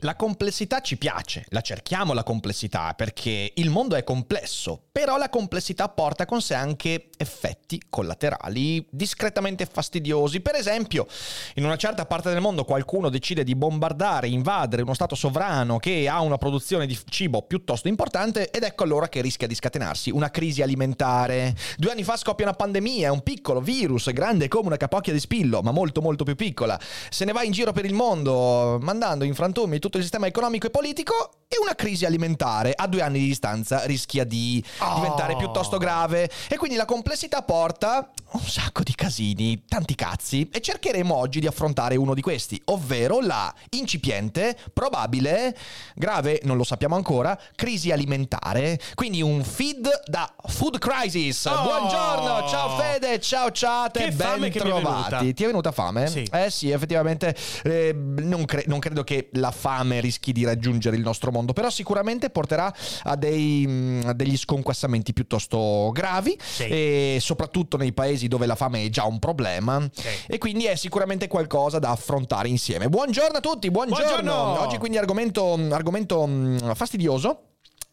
La complessità ci piace, la cerchiamo la complessità perché il mondo è complesso, però la complessità porta con sé anche effetti collaterali discretamente fastidiosi. Per esempio, in una certa parte del mondo qualcuno decide di bombardare, invadere uno stato sovrano che ha una produzione di cibo piuttosto importante ed ecco allora che rischia di scatenarsi una crisi alimentare. Due anni fa scoppia una pandemia, un piccolo virus, grande come una capocchia di spillo, ma molto molto più piccola. Se ne va in giro per il mondo mandando in frantumi tutto il sistema economico e politico e una crisi alimentare a due anni di distanza rischia di oh. diventare piuttosto grave e quindi la complessità porta un sacco di casini, tanti cazzi e cercheremo oggi di affrontare uno di questi, ovvero la incipiente, probabile, grave, non lo sappiamo ancora, crisi alimentare. Quindi un feed da Food Crisis. Oh. Buongiorno, ciao Fede, ciao Ciate, ben trovati. Ti è venuta fame? Sì. Eh sì, effettivamente eh, non, cre- non credo che la fame rischi di raggiungere il nostro mondo, però sicuramente porterà a, dei, a degli sconquassamenti piuttosto gravi Sì. e soprattutto nei paesi dove la fame è già un problema Sì. e quindi è sicuramente qualcosa da affrontare insieme. Buongiorno a tutti, buongiorno. Buongiorno. Oggi quindi argomento, argomento fastidioso.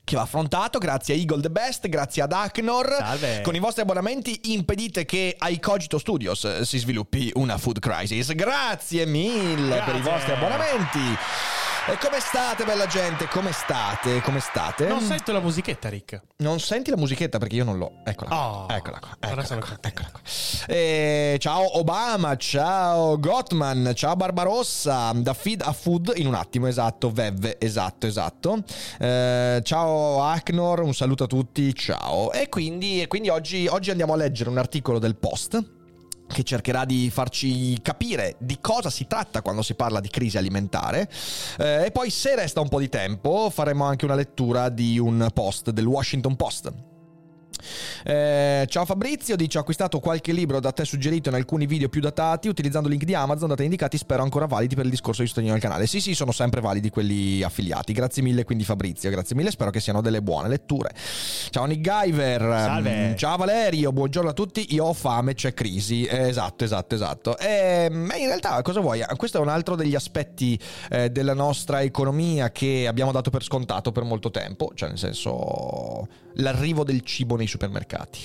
Che va affrontato grazie a Eagle The Best, grazie ad Acnor. Salve. Con i vostri abbonamenti impedite che ai Cogito Studios si sviluppi una food crisis. Grazie mille per i Grazie. vostri abbonamenti. E come state, bella gente? Come state? Come state? Non sento la musichetta, Rick. Non senti la musichetta perché io non l'ho. Eccola qua. Oh. eccola qua. Eccola qua. Eccola qua. Eh, ciao Obama, ciao Gottman, ciao Barbarossa. Da feed a food in un attimo, esatto. Vev, esatto, esatto. Eh, ciao Acnor, un saluto a tutti. Ciao. E quindi, e quindi oggi, oggi andiamo a leggere un articolo del Post che cercherà di farci capire di cosa si tratta quando si parla di crisi alimentare. Eh, e poi, se resta un po' di tempo, faremo anche una lettura di un post del Washington Post. Eh, ciao Fabrizio, dice ho acquistato qualche libro da te suggerito in alcuni video più datati utilizzando il link di Amazon da te indicati, spero ancora validi per il discorso di sostegno al canale. Sì, sì, sono sempre validi quelli affiliati. Grazie mille quindi Fabrizio, grazie mille, spero che siano delle buone letture. Ciao Nick Giver, Salve. Mm, ciao Valerio, buongiorno a tutti, io ho fame, c'è crisi. Eh, esatto, esatto, esatto. Eh, ma in realtà cosa vuoi? Questo è un altro degli aspetti eh, della nostra economia che abbiamo dato per scontato per molto tempo, cioè nel senso l'arrivo del cibo nei supermercati.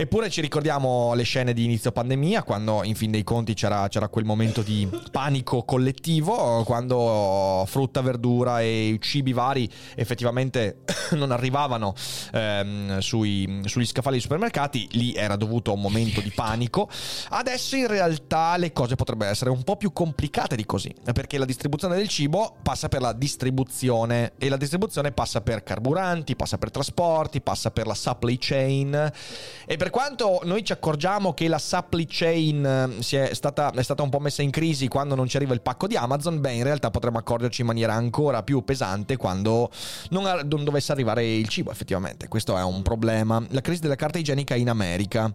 Eppure ci ricordiamo le scene di inizio pandemia, quando in fin dei conti c'era, c'era quel momento di panico collettivo, quando frutta, verdura e cibi vari effettivamente non arrivavano ehm, sui- sugli scaffali dei supermercati, lì era dovuto a un momento di panico. Adesso in realtà le cose potrebbero essere un po' più complicate di così, perché la distribuzione del cibo passa per la distribuzione e la distribuzione passa per carburanti, passa per trasporti, passa per la supply chain e per quanto noi ci accorgiamo che la supply chain eh, si è stata, è stata un po' messa in crisi quando non ci arriva il pacco di Amazon, beh in realtà potremmo accorgerci in maniera ancora più pesante quando non, non dovesse arrivare il cibo effettivamente. Questo è un problema. La crisi della carta igienica in America.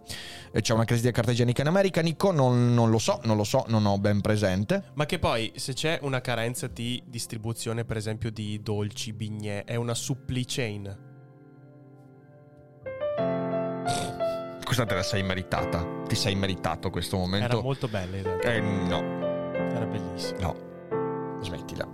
Eh, C'è una crisi della carta igienica in America, Nico? Non, non lo so, non lo so, non ho ben presente. Ma che poi, se c'è una carenza di distribuzione, per esempio, di dolci, bignè, è una supply chain. Questa te la sei meritata. Ti sei meritato questo momento. Era molto bella in realtà. Eh, no, Era bellissima. no. Smettila.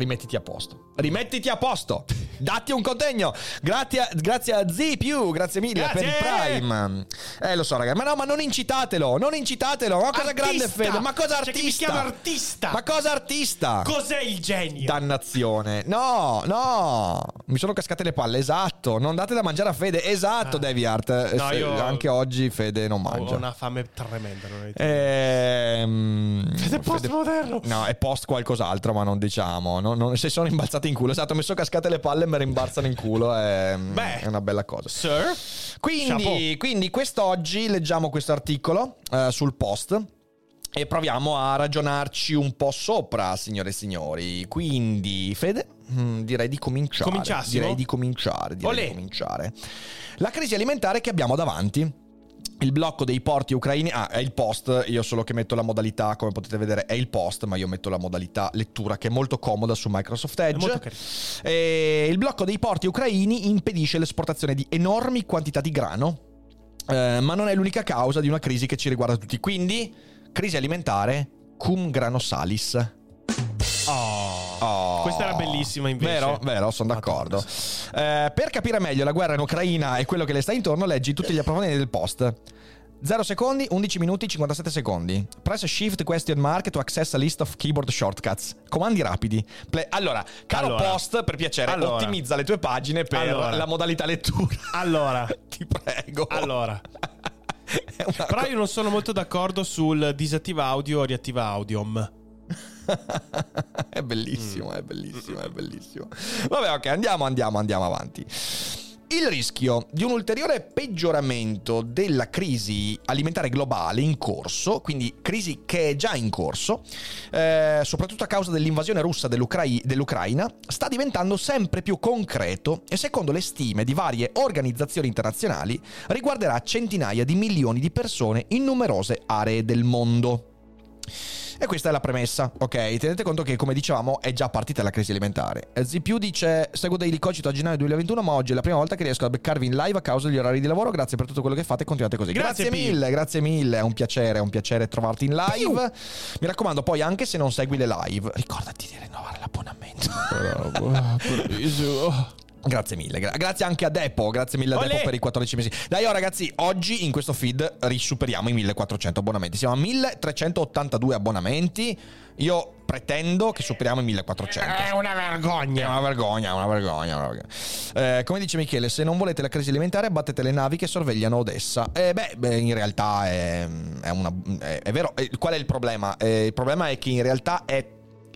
Rimettiti a posto. Rimettiti a posto. Datti un contegno. Grazie, grazie a Z grazie mille Grazie. per il Prime. Eh, lo so, ragazzi. Ma no, ma non incitatelo. Non incitatelo. Ma cosa grande Artista! fede. Ma cosa Cioè, artista? chiama artista! Ma cosa artista? Cos'è il genio? Dannazione. No, no. Mi sono cascate le palle, esatto. Non date da mangiare a Fede, esatto, Ah. Deviart. Eh, No, io- Anche oggi Fede non Ho mangia. una fame tremenda. Non è Ehm, Fede postmoderno. No, è post qualcos'altro, ma non diciamo. No, non- se sono imbalzati in culo. Esatto, mi sono cascate le palle e mi rimbalzano in culo. È, Beh. è una bella cosa. Sir? Quindi, quindi quest'oggi leggiamo questo articolo eh, sul post. E proviamo a ragionarci un po' sopra, signore e signori. Quindi, Fede, mm, direi di cominciare. Direi di cominciare. Direi Olè. di cominciare. La crisi alimentare che abbiamo davanti. Il blocco dei porti ucraini, ah, è il post, io solo che metto la modalità, come potete vedere è il post, ma io metto la modalità lettura che è molto comoda su Microsoft Edge. E il blocco dei porti ucraini impedisce l'esportazione di enormi quantità di grano, eh, ma non è l'unica causa di una crisi che ci riguarda tutti. Quindi, crisi alimentare cum grano salis. Oh. Oh. Questa era bellissima invece. Vero, vero, sono d'accordo. Eh, per capire meglio la guerra in Ucraina e quello che le sta intorno, leggi tutti gli approfondimenti del post. 0 secondi, 11 minuti, 57 secondi. Press shift question mark to access a list of keyboard shortcuts. Comandi rapidi. Play- Allora, caro Allora. post, per piacere, Allora. ottimizza le tue pagine per Allora. la modalità lettura. Allora, Ti prego. allora. Però io non sono molto d'accordo sul disattiva audio o riattiva audium. è bellissimo, è bellissimo, è bellissimo. Vabbè, ok, andiamo, andiamo, andiamo avanti. Il rischio di un ulteriore peggioramento della crisi alimentare globale in corso, quindi crisi che è già in corso, eh, soprattutto a causa dell'invasione russa dell'Ucrai- dell'Ucraina, sta diventando sempre più concreto e secondo le stime di varie organizzazioni internazionali riguarderà centinaia di milioni di persone in numerose aree del mondo. E questa è la premessa, ok? Tenete conto che, come dicevamo, è già partita la crisi alimentare. Zipiu dice: Seguo Daily Cogito a gennaio 2021, ma oggi è la prima volta che riesco a beccarvi in live a causa degli orari di lavoro. Grazie per tutto quello che fate e continuate così. Grazie, Pi. mille, grazie mille. È un piacere, è un piacere trovarti in live. Mi raccomando, poi, anche se non segui le live, ricordati di rinnovare l'abbonamento. Grazie mille, gra- grazie anche a Depo, grazie mille a Olè! Depo per i 14 mesi. Dai, oh ragazzi, oggi in questo feed risuperiamo i 1400 abbonamenti. Siamo a 1382 abbonamenti. Io pretendo che superiamo i 1400. È una È vergogna. una vergogna, è una vergogna. è una vergogna. Eh, come dice Michele, se non volete la crisi alimentare, battete le navi che sorvegliano Odessa. Eh, beh, beh, in realtà è, è una, è, è vero. Qual è il problema? Eh, il problema è che in realtà è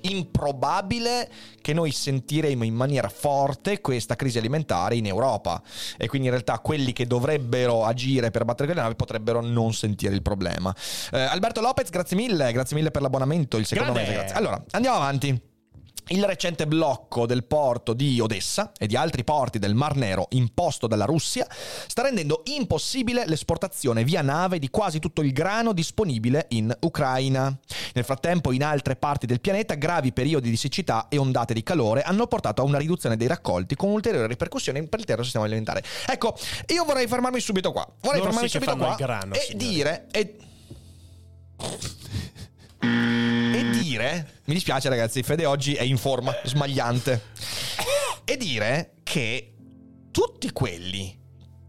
improbabile che noi sentiremo in maniera forte questa crisi alimentare in Europa e quindi in realtà quelli che dovrebbero agire per battere quelle navi potrebbero non sentire il problema. Eh, Alberto Lopez, grazie mille, grazie mille per l'abbonamento, il secondo Grande! mese, grazie. Allora, andiamo avanti. Il recente blocco del porto di Odessa e di altri porti del Mar Nero imposto dalla Russia sta rendendo impossibile l'esportazione via nave di quasi tutto il grano disponibile in Ucraina. Nel frattempo, in altre parti del pianeta, gravi periodi di siccità e ondate di calore hanno portato a una riduzione dei raccolti con ulteriori ripercussioni per l'intero sistema alimentare. Ecco, io vorrei fermarmi subito qua. Vorrei Loro fermarmi sì subito qua grano, e signori. dire... E... Dire, mi dispiace ragazzi, Fede oggi è in forma, smagliante. E dire che tutti quelli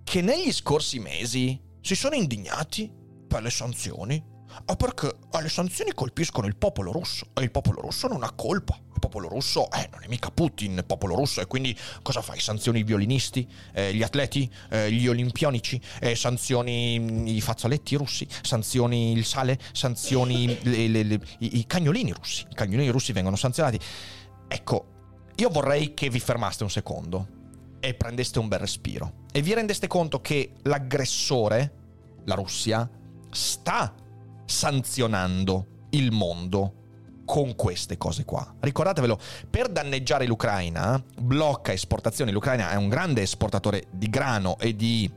che negli scorsi mesi si sono indignati per le sanzioni, o perché le sanzioni colpiscono il popolo russo e il popolo russo non ha colpa. Popolo russo eh, non è mica Putin, popolo russo e quindi cosa fai? Sanzioni i violinisti, eh, gli atleti, eh, gli olimpionici, eh, sanzioni mm, i fazzoletti russi, sanzioni il sale, sanzioni le- le- le- i, i cagnolini russi. I cagnolini russi vengono sanzionati. Ecco, io vorrei che vi fermaste un secondo e prendeste un bel respiro. E vi rendeste conto che l'aggressore, la Russia, sta sanzionando il mondo con queste cose qua. Ricordatevelo, per danneggiare l'Ucraina, blocca esportazioni. L'Ucraina è un grande esportatore di grano e di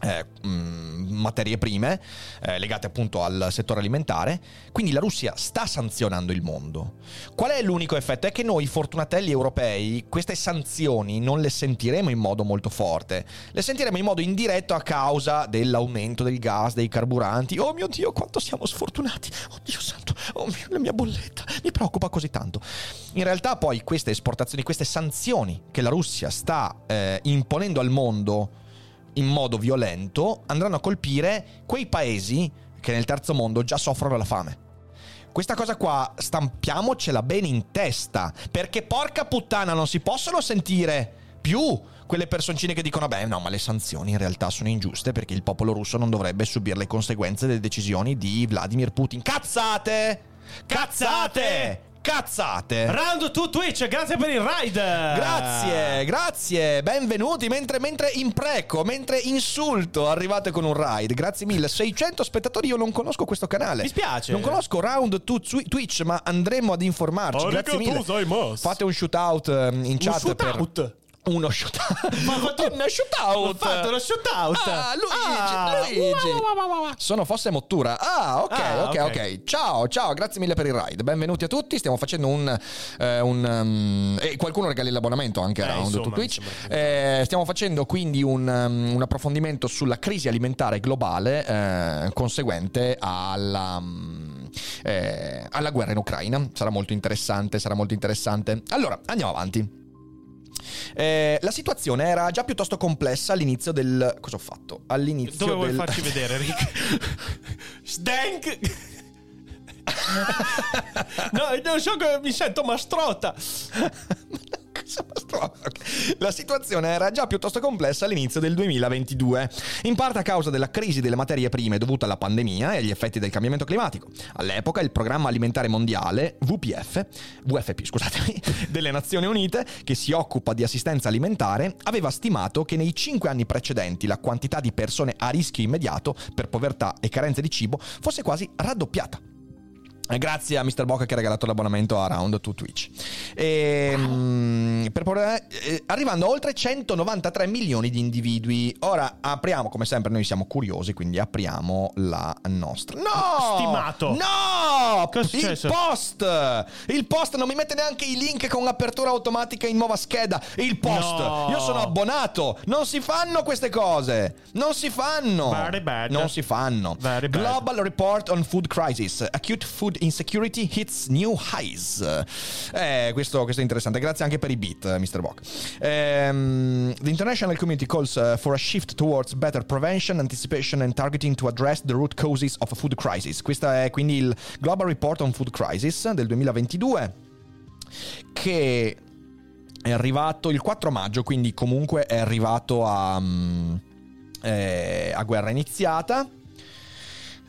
eh, mh, materie prime eh, legate appunto al settore alimentare. Quindi la Russia sta sanzionando il mondo. Qual è l'unico effetto? È che noi fortunatelli europei queste sanzioni non le sentiremo in modo molto forte, le sentiremo in modo indiretto a causa dell'aumento del gas, dei carburanti. Oh mio Dio, quanto siamo sfortunati! Oh Dio santo, oh mio, la mia bolletta mi preoccupa così tanto. In realtà poi queste esportazioni, queste sanzioni che la Russia sta eh, imponendo al mondo in modo violento andranno a colpire quei paesi che nel terzo mondo già soffrono la fame. Questa cosa qua stampiamocela bene in testa, perché porca puttana non si possono sentire più quelle personcine che dicono, beh, no, ma le sanzioni in realtà sono ingiuste perché il popolo russo non dovrebbe subire le conseguenze delle decisioni di Vladimir Putin. Cazzate! Cazzate! Cazzate! Round to Twitch, grazie per il ride! Grazie, grazie, benvenuti. Mentre, mentre impreco, mentre insulto, arrivate con un ride. Grazie mille. 600 spettatori, io non conosco questo canale. Mi spiace. Non conosco Round to Twitch, ma andremo ad informarci. Grazie mille. Fate un shootout ehm, in chat. Un per- shootout? Uno shootout. Ma ha fatto- uno shootout. Ho fatto lo shootout! Ah, Luigi, Ah, Luigi. wow, wow, wow, wow. Sono Fosse Mottura. Ah, ok, Ah, ok, ok. ok. Ciao, ciao, grazie mille per il ride. Benvenuti a tutti. Stiamo facendo un. eh, un um, e qualcuno regali l'abbonamento anche a Eh, Round insomma, to Twitch. Eh, stiamo facendo quindi un, um, un approfondimento sulla crisi alimentare globale eh, conseguente alla. um, alla guerra in Ucraina. Sarà molto interessante, sarà molto interessante. Allora, andiamo avanti. Eh, la situazione era già piuttosto complessa all'inizio del. Cosa ho fatto? All'inizio Dove vuoi del. farci vedere, Rick? Stank! no, non so che mi sento mostruoso? Ok. La situazione era già piuttosto complessa all'inizio del 2022, in parte a causa della crisi delle materie prime dovuta alla pandemia e agli effetti del cambiamento climatico. All'epoca il Programma Alimentare Mondiale, VPF, VFP scusatemi, delle Nazioni Unite, che si occupa di assistenza alimentare, aveva stimato che nei cinque anni precedenti la quantità di persone a rischio immediato per povertà e carenze di cibo fosse quasi raddoppiata. Eh, Grazie a Mr. Bocca che ha regalato l'abbonamento a Round to Twitch. E, mm, per porre- eh, arrivando a oltre 193 milioni di individui. Ora apriamo, come sempre, noi siamo curiosi, quindi apriamo la nostra. No! Stimato. No! Cosa Il successo? post! Il post non mi mette neanche i link con apertura automatica in nuova scheda. Il post! No. Io sono abbonato! Non si fanno queste cose! Non si fanno! Very bad. Non si fanno. Very bad. Global Report on Food Crisis. Acute Food Insecurity hits new highs. Eh, questo, questo è interessante. Grazie anche per i beat, eh, Mr. Bock. Ehm, the international community calls uh, for a shift towards better prevention, anticipation and targeting to address the root causes of a food crisis. Questo è quindi il Global Report on Food Crisis del 2022 che è arrivato il 4 maggio, quindi comunque è arrivato a, mm, eh, a guerra iniziata.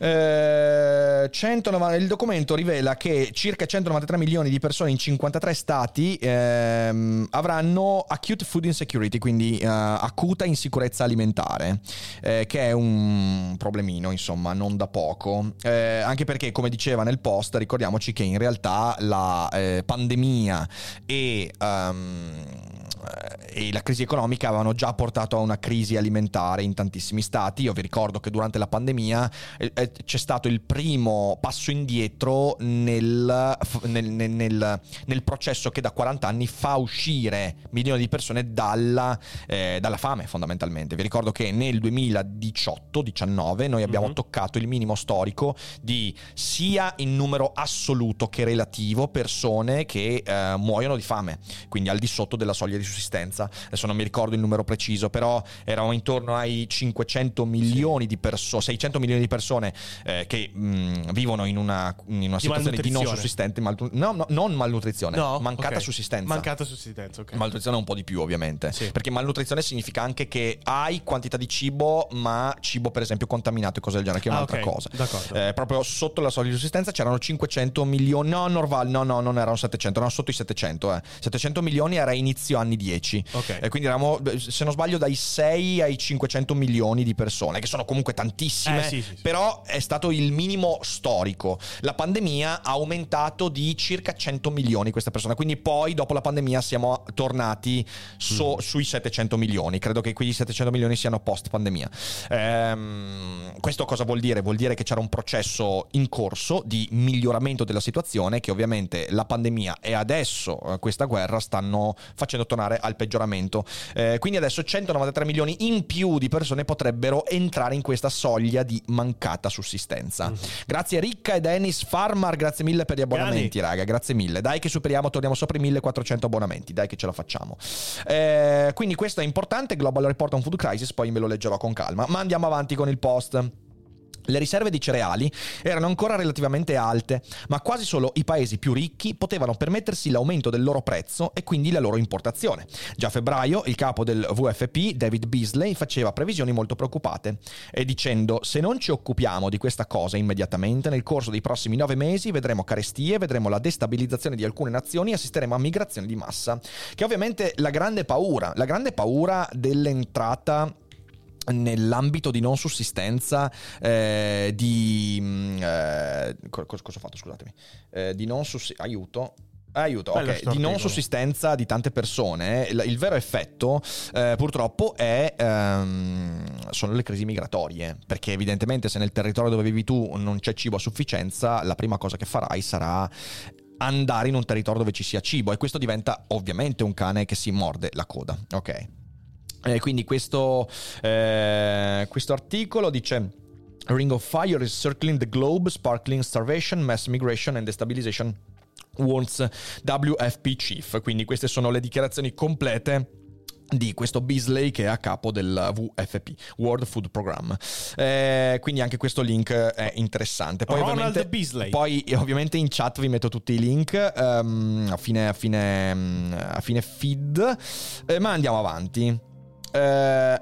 Eh, 190 il documento rivela che circa 193 milioni di persone in 53 stati ehm, avranno acute food insecurity, quindi eh, acuta insicurezza alimentare, eh, che è un problemino, insomma, non da poco. Eh, anche perché, come diceva nel post, ricordiamoci che in realtà la eh, pandemia e ehm, e la crisi economica avevano già portato a una crisi alimentare in tantissimi stati. Io vi ricordo che durante la pandemia eh, eh, c'è stato il primo passo indietro nel, nel- nel- nel- processo che da 40 anni fa uscire milioni di persone dalla, eh, dalla fame fondamentalmente. Vi ricordo che nel 2018-19 noi abbiamo Mhm. toccato il minimo storico di sia in numero assoluto che relativo persone che eh, muoiono di fame, quindi al di sotto della soglia di sussistenza. Adesso non mi ricordo il numero preciso, però eravamo intorno ai 500 milioni di persone, 600 milioni di persone eh, che mh, vivono in una, in una Di situazione di non sussistente, malnu- no, no, non malnutrizione, No? mancata Ok. sussistenza. Mancata sussistenza, ok. Malnutrizione un po' di più, ovviamente. Sì. Perché malnutrizione significa anche che hai quantità di cibo, ma cibo, per esempio, contaminato e cose del genere, che è Ah, un'altra ok, cosa. d'accordo. Eh, proprio sotto la soglia di sussistenza c'erano 500 milioni. No, Norval, no, no, non erano 700, erano sotto i 700. Eh. 700 milioni era inizio anni 10. Ok. E quindi eravamo, se non sbaglio, dai 6 ai 500 milioni di persone, che sono comunque tantissime. Eh, sì, sì, sì. Però è stato il minimo storico. La pandemia ha aumentato di circa 100 milioni queste persone. Quindi poi, dopo la pandemia, siamo tornati so- Mm. sui 700 milioni. Credo che quegli 700 milioni siano post pandemia. Ehm, questo cosa vuol dire? Vuol dire che c'era un processo in corso di miglioramento della situazione che ovviamente la pandemia e adesso eh, questa guerra stanno facendo tornare al peggioramento. Eh, quindi adesso 193 milioni in più di persone potrebbero entrare in questa soglia di mancata sussistenza. Grazie Ricca e Dennis Farmar, grazie mille per gli abbonamenti, raga, grazie mille. Dai che superiamo, torniamo sopra i 1400 abbonamenti, dai che ce la facciamo. Eh, quindi questo è importante, Global Report on Food Crisis, poi me lo leggerò con calma. Ma andiamo avanti con il post. Le riserve di cereali erano ancora relativamente alte, ma quasi solo i paesi più ricchi potevano permettersi l'aumento del loro prezzo e quindi la loro importazione. Già a febbraio il capo del VFP, David Beasley, faceva previsioni molto preoccupate e dicendo se non ci occupiamo di questa cosa immediatamente nel corso dei prossimi nove mesi vedremo carestie, vedremo la destabilizzazione di alcune nazioni e assisteremo a migrazioni di massa, che ovviamente la grande paura, la grande paura dell'entrata nell'ambito di non sussistenza eh, di mm, eh, cosa, cosa, ho fatto scusatemi eh, di non sussistenza aiuto Aiuto, ok, di non sussistenza di tante persone, il, il vero effetto eh, purtroppo è, ehm, sono le crisi migratorie, perché evidentemente se nel territorio dove vivi tu non c'è cibo a sufficienza, la prima cosa che farai sarà andare in un territorio dove ci sia cibo e questo diventa ovviamente un cane che si morde la coda, ok? Eh, quindi questo, eh, questo articolo dice... Ring of Fire is circling the globe, sparkling starvation, mass migration and destabilization warns WFP chief. Quindi queste sono le dichiarazioni complete di questo Beasley che è a capo del WFP, World Food Program. Eh, quindi anche questo link è interessante. Poi Ronald ovviamente, Beasley. Poi ovviamente in chat vi metto tutti i link um, a, fine, a, fine, a, fine, feed, eh, ma andiamo avanti. Uh,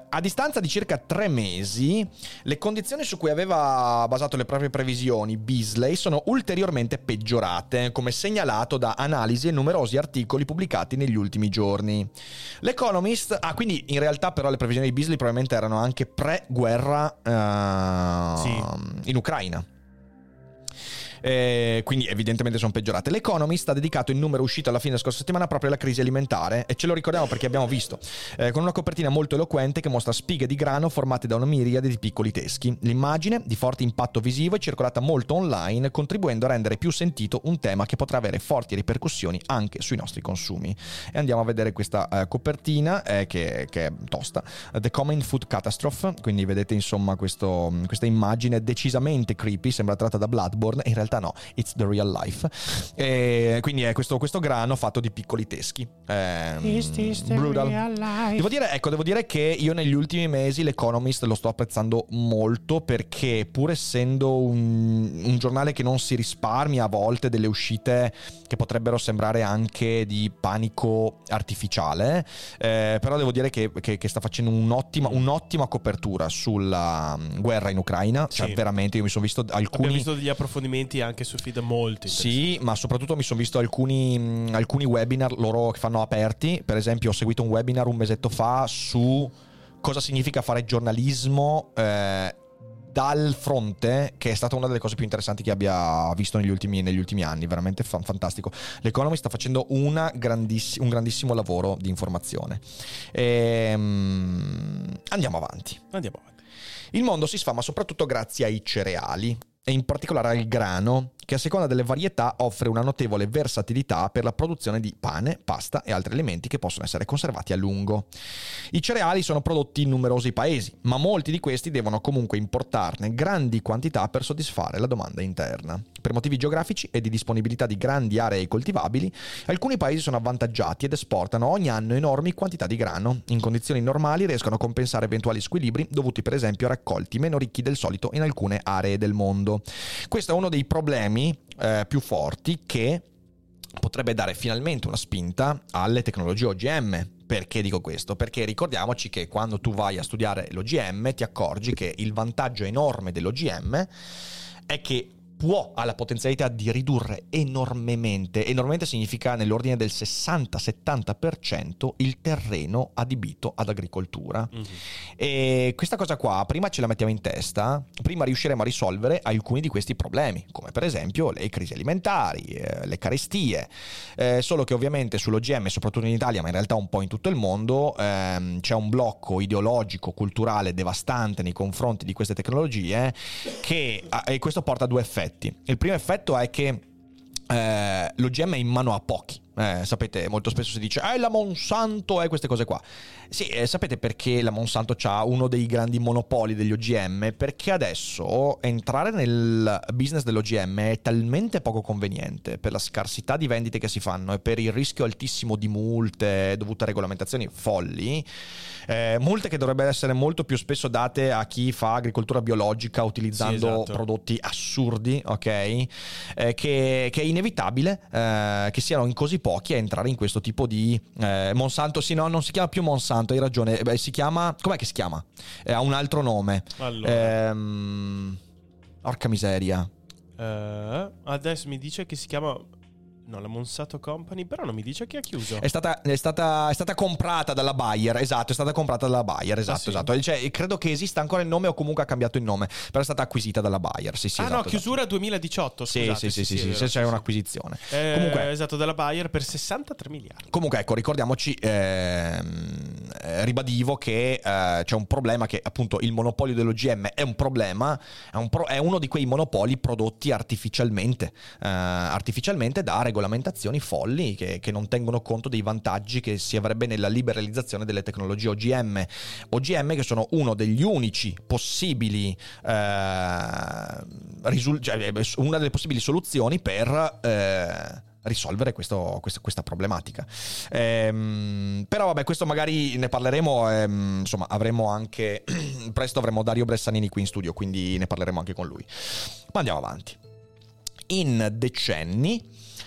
a distanza di circa tre mesi, le condizioni su cui aveva basato le proprie previsioni Beasley sono ulteriormente peggiorate, come segnalato da analisi e numerosi articoli pubblicati negli ultimi giorni. L'Economist, ah, quindi in realtà però le previsioni di Beasley probabilmente erano anche pre-guerra uh, sì. in Ucraina. Eh, quindi evidentemente sono peggiorate. L'Economist ha dedicato il numero uscito alla fine della scorsa settimana proprio alla crisi alimentare e ce lo ricordiamo perché abbiamo visto, eh, con una copertina molto eloquente che mostra spighe di grano formate da una miriade di piccoli teschi. L'immagine, di forte impatto visivo, è circolata molto online, contribuendo a rendere più sentito un tema che potrà avere forti ripercussioni anche sui nostri consumi. E andiamo a vedere questa eh, copertina eh, che, che, è tosta. The Common Food Catastrophe, quindi vedete insomma questo, questa immagine decisamente creepy, sembra tratta da Bloodborne, in realtà realtà no, it's the real life. E quindi è questo, questo grano fatto di piccoli teschi. Eh, brutal. Devo dire, ecco, devo dire che io negli ultimi mesi l'Economist lo sto apprezzando molto perché pur essendo un, un giornale che non si risparmia a volte delle uscite che potrebbero sembrare anche di panico artificiale, eh, però devo dire che, che, che sta facendo un'ottima, un'ottima, copertura sulla mm, guerra in Ucraina. Cioè, sì. veramente, io mi sono visto alcuni... Abbiamo visto degli approfondimenti anche su feed molti. Sì, ma soprattutto mi sono visto alcuni, alcuni webinar loro che fanno aperti. Per esempio, ho seguito un webinar un mesetto fa su cosa significa fare giornalismo eh, dal fronte, che è stata una delle cose più interessanti che abbia visto negli ultimi, negli ultimi anni, veramente fa- fantastico. L'Economy sta facendo grandiss- un grandissimo lavoro di informazione. E, um, andiamo avanti. Andiamo avanti. Il mondo si sfama soprattutto grazie ai cereali in particolare al grano, che a seconda delle varietà offre una notevole versatilità per la produzione di pane, pasta e altri alimenti che possono essere conservati a lungo. I cereali sono prodotti in numerosi paesi, ma molti di questi devono comunque importarne grandi quantità per soddisfare la domanda interna. Per motivi geografici e di disponibilità di grandi aree coltivabili, alcuni paesi sono avvantaggiati ed esportano ogni anno enormi quantità di grano. In condizioni normali riescono a compensare eventuali squilibri dovuti per esempio a raccolti meno ricchi del solito in alcune aree del mondo. Questo è uno dei problemi eh, più forti che potrebbe dare finalmente una spinta alle tecnologie OGM. Perché dico questo? Perché ricordiamoci che quando tu vai a studiare l'OGM ti accorgi che il vantaggio enorme dell'OGM è che può, ha la potenzialità di ridurre enormemente, enormemente significa nell'ordine del 60-70% il terreno adibito ad agricoltura. Mm-hmm. E questa cosa qua, prima ce la mettiamo in testa, prima riusciremo a risolvere alcuni di questi problemi, come per esempio le crisi alimentari, eh, le carestie, eh, solo che ovviamente sull'OGM, soprattutto in Italia, ma in realtà un po' in tutto il mondo, ehm, c'è un blocco ideologico, culturale devastante nei confronti di queste tecnologie che, e questo porta a due effetti effetti. Il primo effetto è che eh, l'OGM è in mano a pochi. Eh, sapete, molto spesso si dice, eh, la Monsanto è queste cose qua. Sì, eh, sapete perché la Monsanto ha uno dei grandi monopoli degli OGM? Perché adesso entrare nel business dell'OGM è talmente poco conveniente per la scarsità di vendite che si fanno e per il rischio altissimo di multe dovute a regolamentazioni folli. Eh, multe che dovrebbero essere molto più spesso date a chi fa agricoltura biologica utilizzando Sì, esatto. prodotti assurdi, ok? Eh, che, che è inevitabile eh, che siano in così pochi a entrare in questo tipo di eh, Monsanto. Sì, no, non si chiama più Monsanto, hai ragione. Eh, beh, si chiama. Com'è che si chiama? Eh, ha un altro nome. Allora, Ehm, porca miseria. eh, adesso mi dice che si chiama... No, la Monsanto Company, però non mi dice che ha chiuso. È stata, è, stata, è stata comprata dalla Bayer, esatto, è stata comprata dalla Bayer, esatto, sì? esatto. Cioè, credo che esista ancora il nome o comunque ha cambiato il nome, però è stata acquisita dalla Bayer, sì, sì. ah esatto, no, esatto. chiusura 2018, Sì, scusate. sì, sì, sì, è sì, vero, se c'è sì. un'acquisizione. Eh, Comunque, esatto, dalla Bayer per 63 miliardi. Comunque, ecco, ricordiamoci, ehm, eh, ribadivo che eh, c'è un problema che appunto il monopolio dell'OGM è un problema, è, un pro- è uno di quei monopoli prodotti artificialmente, eh, artificialmente da regolamentazioni folli che, che non tengono conto dei vantaggi che si avrebbe nella liberalizzazione delle tecnologie OGM. OGM che sono uno degli unici possibili, eh, risul- cioè, eh, una delle possibili soluzioni per... eh, risolvere questo- questo- questa problematica. Ehm, però vabbè, questo magari ne parleremo, ehm, insomma, avremo anche presto avremo Dario Bressanini qui in studio, quindi ne parleremo anche con lui. Ma andiamo avanti. In decenni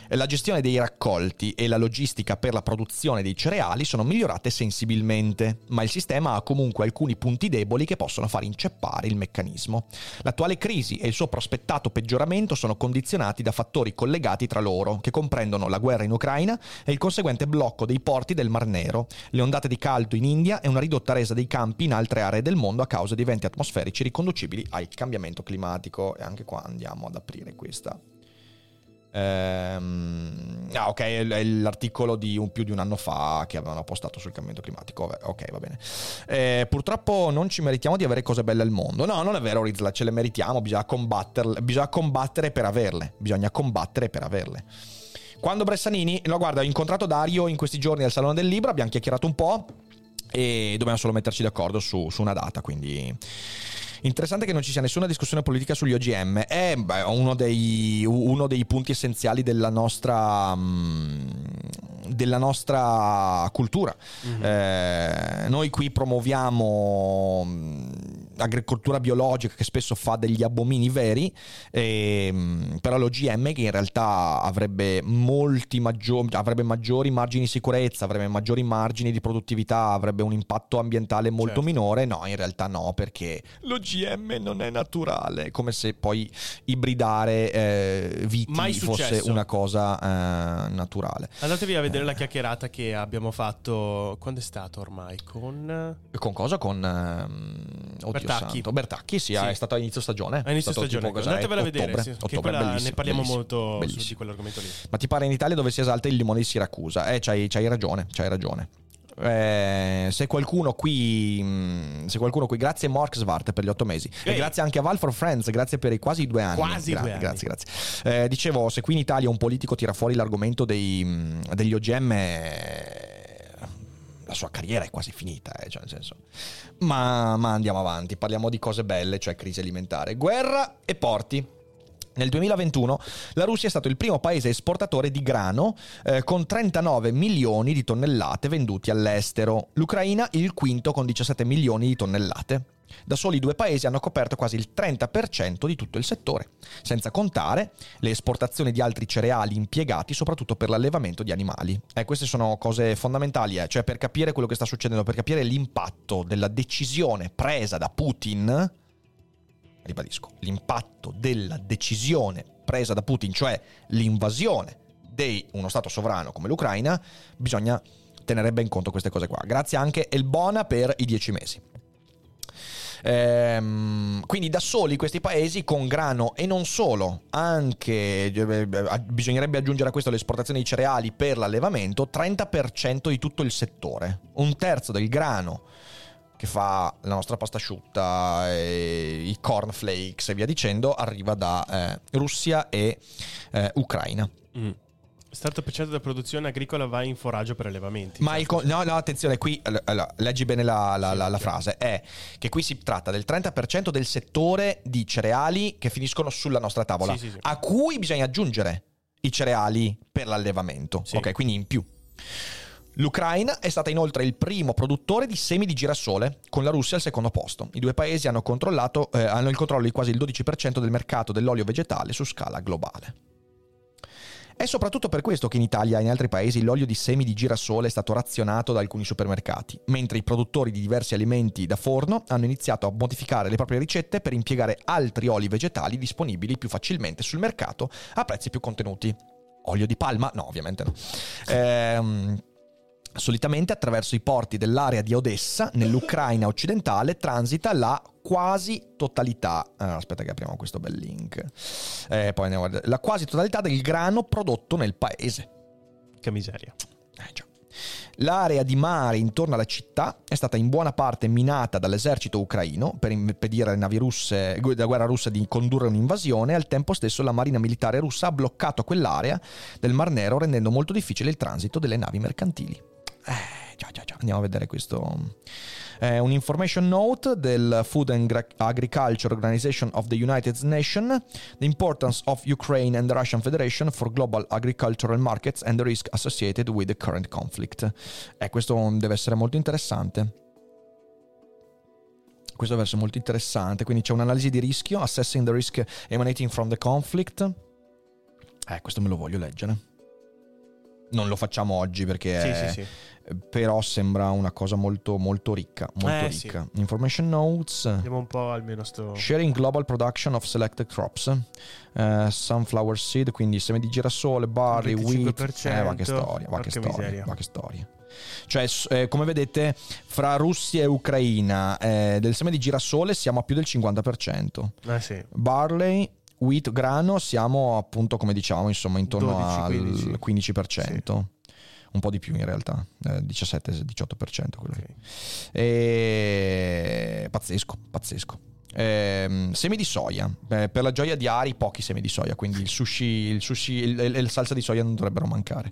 la gestione dei raccolti e la logistica per la produzione dei cereali sono migliorate sensibilmente, ma il sistema ha comunque alcuni punti deboli che possono far inceppare il meccanismo. L'attuale crisi e il suo prospettato peggioramento sono condizionati da fattori collegati tra loro, che comprendono la guerra in Ucraina e il conseguente blocco dei porti del Mar Nero, le ondate di caldo in India e una ridotta resa dei campi in altre aree del mondo a causa di eventi atmosferici riconducibili al cambiamento climatico. E anche qua andiamo ad aprire questa. Ehm, ah, ok, è l'articolo di un, più di un anno fa che avevano postato sul cambiamento climatico. Ok, va bene. Eh, purtroppo non ci meritiamo di avere cose belle al mondo. No, non è vero, Rizla, ce le meritiamo. Bisogna combatterle. Bisogna combattere per averle. Bisogna combattere per averle. Quando Bressanini, no, guarda, ho incontrato Dario in questi giorni al Salone del Libro, abbiamo chiacchierato un po' e dobbiamo solo metterci d'accordo su, su una data, quindi Interessante che non ci sia nessuna discussione politica sugli OGM. È beh, uno, dei, uno dei punti essenziali della nostra, mm, della nostra cultura. Eh, noi qui promuoviamo mm, agricoltura biologica che spesso fa degli abomini veri, ehm, però l'OGM che in realtà avrebbe, molti maggio- avrebbe maggiori margini di sicurezza, avrebbe maggiori margini di produttività, avrebbe un impatto ambientale molto Certo. minore. No, in realtà no, perché l'OGM non è naturale, come se poi ibridare eh, viti fosse una cosa eh, naturale. Andatevi a vedere la chiacchierata che abbiamo fatto. Quando è stato ormai? Con. Con cosa? Con oddio Bertacchi. santo. Bertacchi, sì, Sì. è stato a inizio stagione. A inizio stagione. tipo? Andatevela a vedere. Ottobre, sì, ottobre, quella bellissimo, ne parliamo bellissimo, molto su- bellissimo. di quell'argomento lì. Ma ti pare in Italia dove si esalta il limone di Siracusa? Eh, c'hai, c'hai ragione, c'hai ragione. Eh, se qualcuno qui mh, se qualcuno qui grazie Mork Svart per gli otto mesi e Ehi. grazie anche a Val for Friends grazie per i quasi due anni Quasi due anni. grazie grazie Eh, dicevo se qui in Italia un politico tira fuori l'argomento dei, mh, degli OGM la sua carriera è quasi finita eh, cioè nel senso. Ma, ma andiamo avanti parliamo di cose belle cioè crisi alimentare guerra e porti. Nel 2021 la Russia è stato il primo paese esportatore di grano eh, con 39 milioni di tonnellate venduti all'estero, l'Ucraina il quinto con 17 milioni di tonnellate. Da soli due paesi hanno coperto quasi il 30% di tutto il settore, senza contare le esportazioni di altri cereali impiegati soprattutto per l'allevamento di animali. E queste sono cose fondamentali, eh, cioè per capire quello che sta succedendo, per capire l'impatto della decisione presa da Putin ribadisco, l'impatto della decisione presa da Putin, cioè l'invasione di uno Stato sovrano come l'Ucraina, bisogna tenere ben conto queste cose qua. Grazie anche Elbona per i dieci mesi. Ehm, quindi da soli questi paesi con grano e non solo, anche eh, bisognerebbe aggiungere a questo le esportazioni di cereali per l'allevamento, 30% di tutto il settore, un terzo del grano che fa la nostra pasta asciutta, e i cornflakes e via dicendo, arriva da eh, Russia e eh, Ucraina. Mm. 7% della produzione agricola va in foraggio per allevamenti. Ma Cioè, il no, no, attenzione, qui allora, leggi bene la, la- la- la frase. È che qui si tratta del 30% del settore di cereali che finiscono sulla nostra tavola, Sì, sì, sì. a cui bisogna aggiungere i cereali per l'allevamento. Sì. Ok, quindi in più. L'Ucraina è stata inoltre il primo produttore di semi di girasole, con la Russia al secondo posto. I due paesi hanno, controllato, eh, hanno il controllo di quasi il 12% del mercato dell'olio vegetale su scala globale. È soprattutto per questo che in Italia e in altri paesi l'olio di semi di girasole è stato razionato da alcuni supermercati, mentre i produttori di diversi alimenti da forno hanno iniziato a modificare le proprie ricette per impiegare altri oli vegetali disponibili più facilmente sul mercato a prezzi più contenuti. Olio di palma? No, ovviamente no. Ehm, Solitamente attraverso i porti dell'area di Odessa, nell'Ucraina occidentale, transita la quasi totalità. eh, aspetta che apriamo questo bel link. Eh, poi andiamo a vedere. La quasi totalità del grano prodotto nel paese. Che miseria. Eh, già. L'area di mare intorno alla città è stata in buona parte minata dall'esercito ucraino per impedire alle navi russe, della guerra russa di condurre un'invasione al tempo stesso la marina militare russa ha bloccato quell'area del Mar Nero rendendo molto difficile il transito delle navi mercantili. Eh, già, già, già. Andiamo a vedere questo. È un information note del Food and Agriculture Organization of the United Nations, the importance of Ukraine and the Russian Federation for global agricultural markets and the risk associated with the current conflict. Eh, questo deve essere molto interessante. Questo deve essere molto interessante. Quindi c'è un'analisi di rischio, assessing the risk emanating from the conflict. Eh, questo me lo voglio leggere. Non lo facciamo oggi perché Sì, è- sì, sì. però sembra una cosa molto molto ricca, molto Eh, ricca. Information notes. Andiamo un po' almeno sto... Sharing global production of selected crops, eh, sunflower seed, quindi seme di girasole, barley, wheat. 25%, Eh, va che storia, va che storia, va che storia. Cioè, eh, come vedete, fra Russia e Ucraina, eh, del seme di girasole siamo a più del 50%. Eh sì. Barley, wheat, grano, siamo appunto, come diciamo, insomma, intorno 12, al 15. 15%. Un po' di più in realtà, eh, 17-18%. Quello. ok. E... Pazzesco, pazzesco. Ehm, semi di soia. Eh, per la gioia di Ari, pochi semi di soia. Quindi il sushi, il sushi e il salsa di soia non dovrebbero mancare.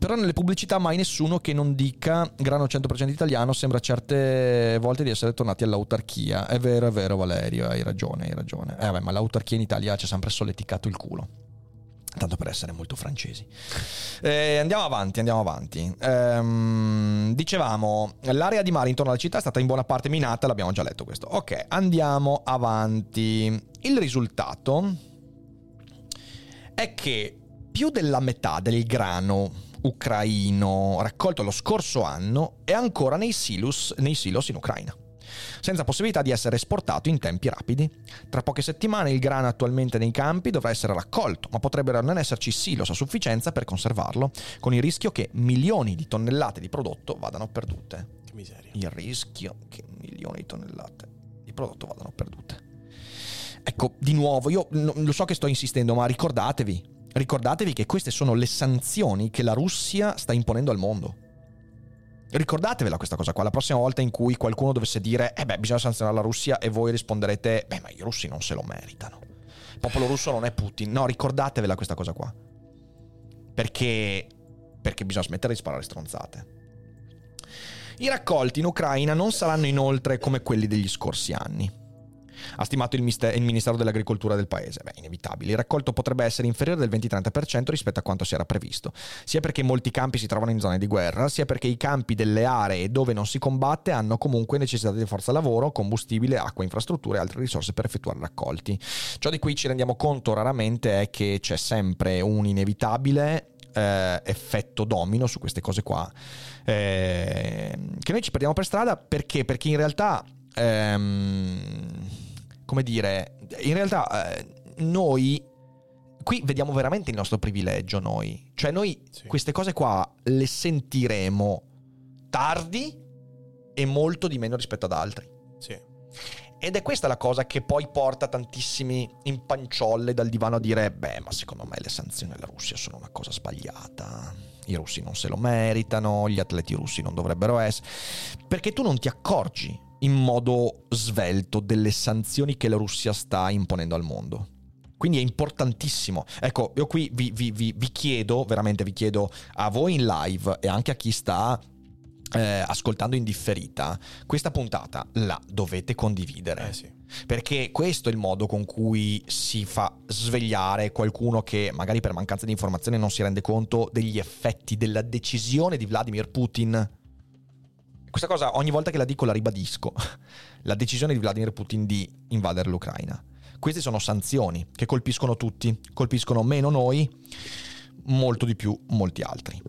Però nelle pubblicità mai nessuno che non dica grano 100% italiano sembra certe volte di essere tornati all'autarchia. È vero, è vero Valerio, hai ragione, hai ragione. Eh vabbè, ma l'autarchia in Italia ci ha sempre solleticato il culo. Tanto per essere molto francesi. Eh, andiamo avanti, andiamo avanti. Ehm, dicevamo, l'area di mare intorno alla città è stata in buona parte minata, l'abbiamo già letto questo. Ok, andiamo avanti. Il risultato è che più della metà del grano ucraino raccolto lo scorso anno è ancora nei silos, nei silos in Ucraina, senza possibilità di essere esportato in tempi rapidi. Tra poche settimane il grano attualmente nei campi dovrà essere raccolto, ma potrebbero non esserci silos a sufficienza per conservarlo, con il rischio che milioni di tonnellate di prodotto vadano perdute. Che miseria. Il rischio che milioni di tonnellate di prodotto vadano perdute. Ecco, di nuovo, io lo so che sto insistendo, ma ricordatevi, ricordatevi che queste sono le sanzioni che la Russia sta imponendo al mondo. Ricordatevela questa cosa qua, la prossima volta in cui qualcuno dovesse dire, eh beh, bisogna sanzionare la Russia e voi risponderete, beh, ma i russi non se lo meritano. Il popolo russo non è Putin. No, ricordatevela questa cosa qua. Perché, perché bisogna smettere di sparare stronzate. I raccolti in Ucraina non saranno inoltre come quelli degli scorsi anni. Ha stimato il, mister- il Ministero dell'Agricoltura del paese. Beh, inevitabile. Il raccolto potrebbe essere inferiore del 20-30% rispetto a quanto si era previsto, sia perché molti campi si trovano in zone di guerra, sia perché i campi delle aree dove non si combatte hanno comunque necessità di forza lavoro, combustibile, acqua, infrastrutture e altre risorse per effettuare raccolti. Ciò di cui ci rendiamo conto raramente è che c'è sempre un inevitabile eh, effetto domino su queste cose qua eh, che noi ci perdiamo per strada perché perché in realtà ehm, come dire in realtà eh, noi qui vediamo veramente il nostro privilegio noi cioè noi Sì. queste cose qua le sentiremo tardi e molto di meno rispetto ad altri Sì. ed è questa la cosa che poi porta tantissimi in panciolle dal divano a dire: Beh, ma secondo me le sanzioni alla Russia sono una cosa sbagliata. I russi non se lo meritano, gli atleti russi non dovrebbero essere. Perché tu non ti accorgi in modo svelto delle sanzioni che la Russia sta imponendo al mondo. Quindi è importantissimo. Ecco, io qui vi, vi- vi- vi chiedo, veramente vi chiedo a voi in live e anche a chi sta eh, ascoltando in differita, questa puntata la dovete condividere. Eh sì. Perché questo è il modo con cui si fa svegliare qualcuno che magari per mancanza di informazione non si rende conto degli effetti della decisione di Vladimir Putin. Questa cosa ogni volta che la dico la ribadisco. La decisione di Vladimir Putin di invadere l'Ucraina. Queste sono sanzioni che colpiscono tutti, colpiscono meno noi, molto di più molti altri.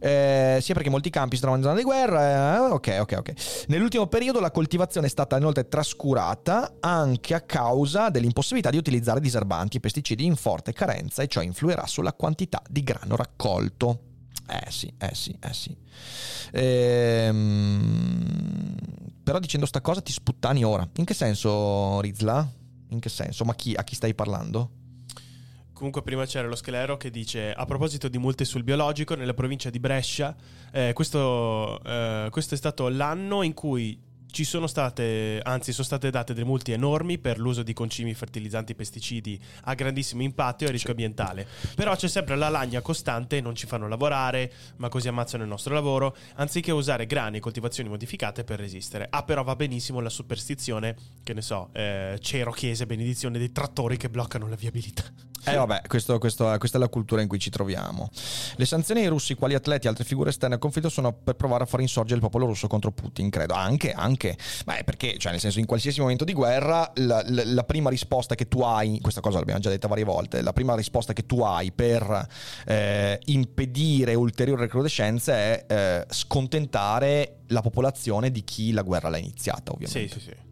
Eh, sia perché molti campi si trovano in zona di guerra. eh, ok, ok, ok. Nell'ultimo periodo la coltivazione è stata inoltre trascurata anche a causa dell'impossibilità di utilizzare diserbanti e pesticidi in forte carenza e ciò influirà sulla quantità di grano raccolto. Eh sì, eh sì, eh sì. Ehm, però dicendo sta cosa ti sputtani ora. In che senso, Rizla? In che senso? Ma chi, a chi stai parlando? Comunque prima c'era lo sclero che dice a proposito di multe sul biologico nella provincia di Brescia, eh, questo, eh, questo è stato l'anno in cui ci sono state, anzi sono state date delle multe enormi per l'uso di concimi, fertilizzanti e pesticidi a grandissimo impatto e a rischio ambientale. Però c'è sempre la lagna costante, non ci fanno lavorare, ma così ammazzano il nostro lavoro, anziché usare grani e coltivazioni modificate per resistere. Ah però va benissimo la superstizione, che ne so, eh, cero, chiese, benedizione dei trattori che bloccano la viabilità. Eh vabbè, questo- questo- questa è la cultura in cui ci troviamo. Le sanzioni ai russi, quali atleti e altre figure esterne al conflitto, sono per provare a far insorgere il popolo russo contro Putin, credo. Anche, anche. È perché, cioè, nel senso, in qualsiasi momento di guerra, la, la- la prima risposta che tu hai, questa cosa l'abbiamo già detta varie volte, la prima risposta che tu hai per eh, impedire ulteriori recrudescenze è eh, scontentare la popolazione di chi la guerra l'ha iniziata, ovviamente. Sì, sì, sì.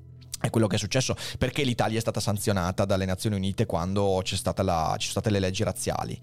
È quello che è successo perché l'Italia è stata sanzionata dalle Nazioni Unite quando la- ci sono state le leggi razziali.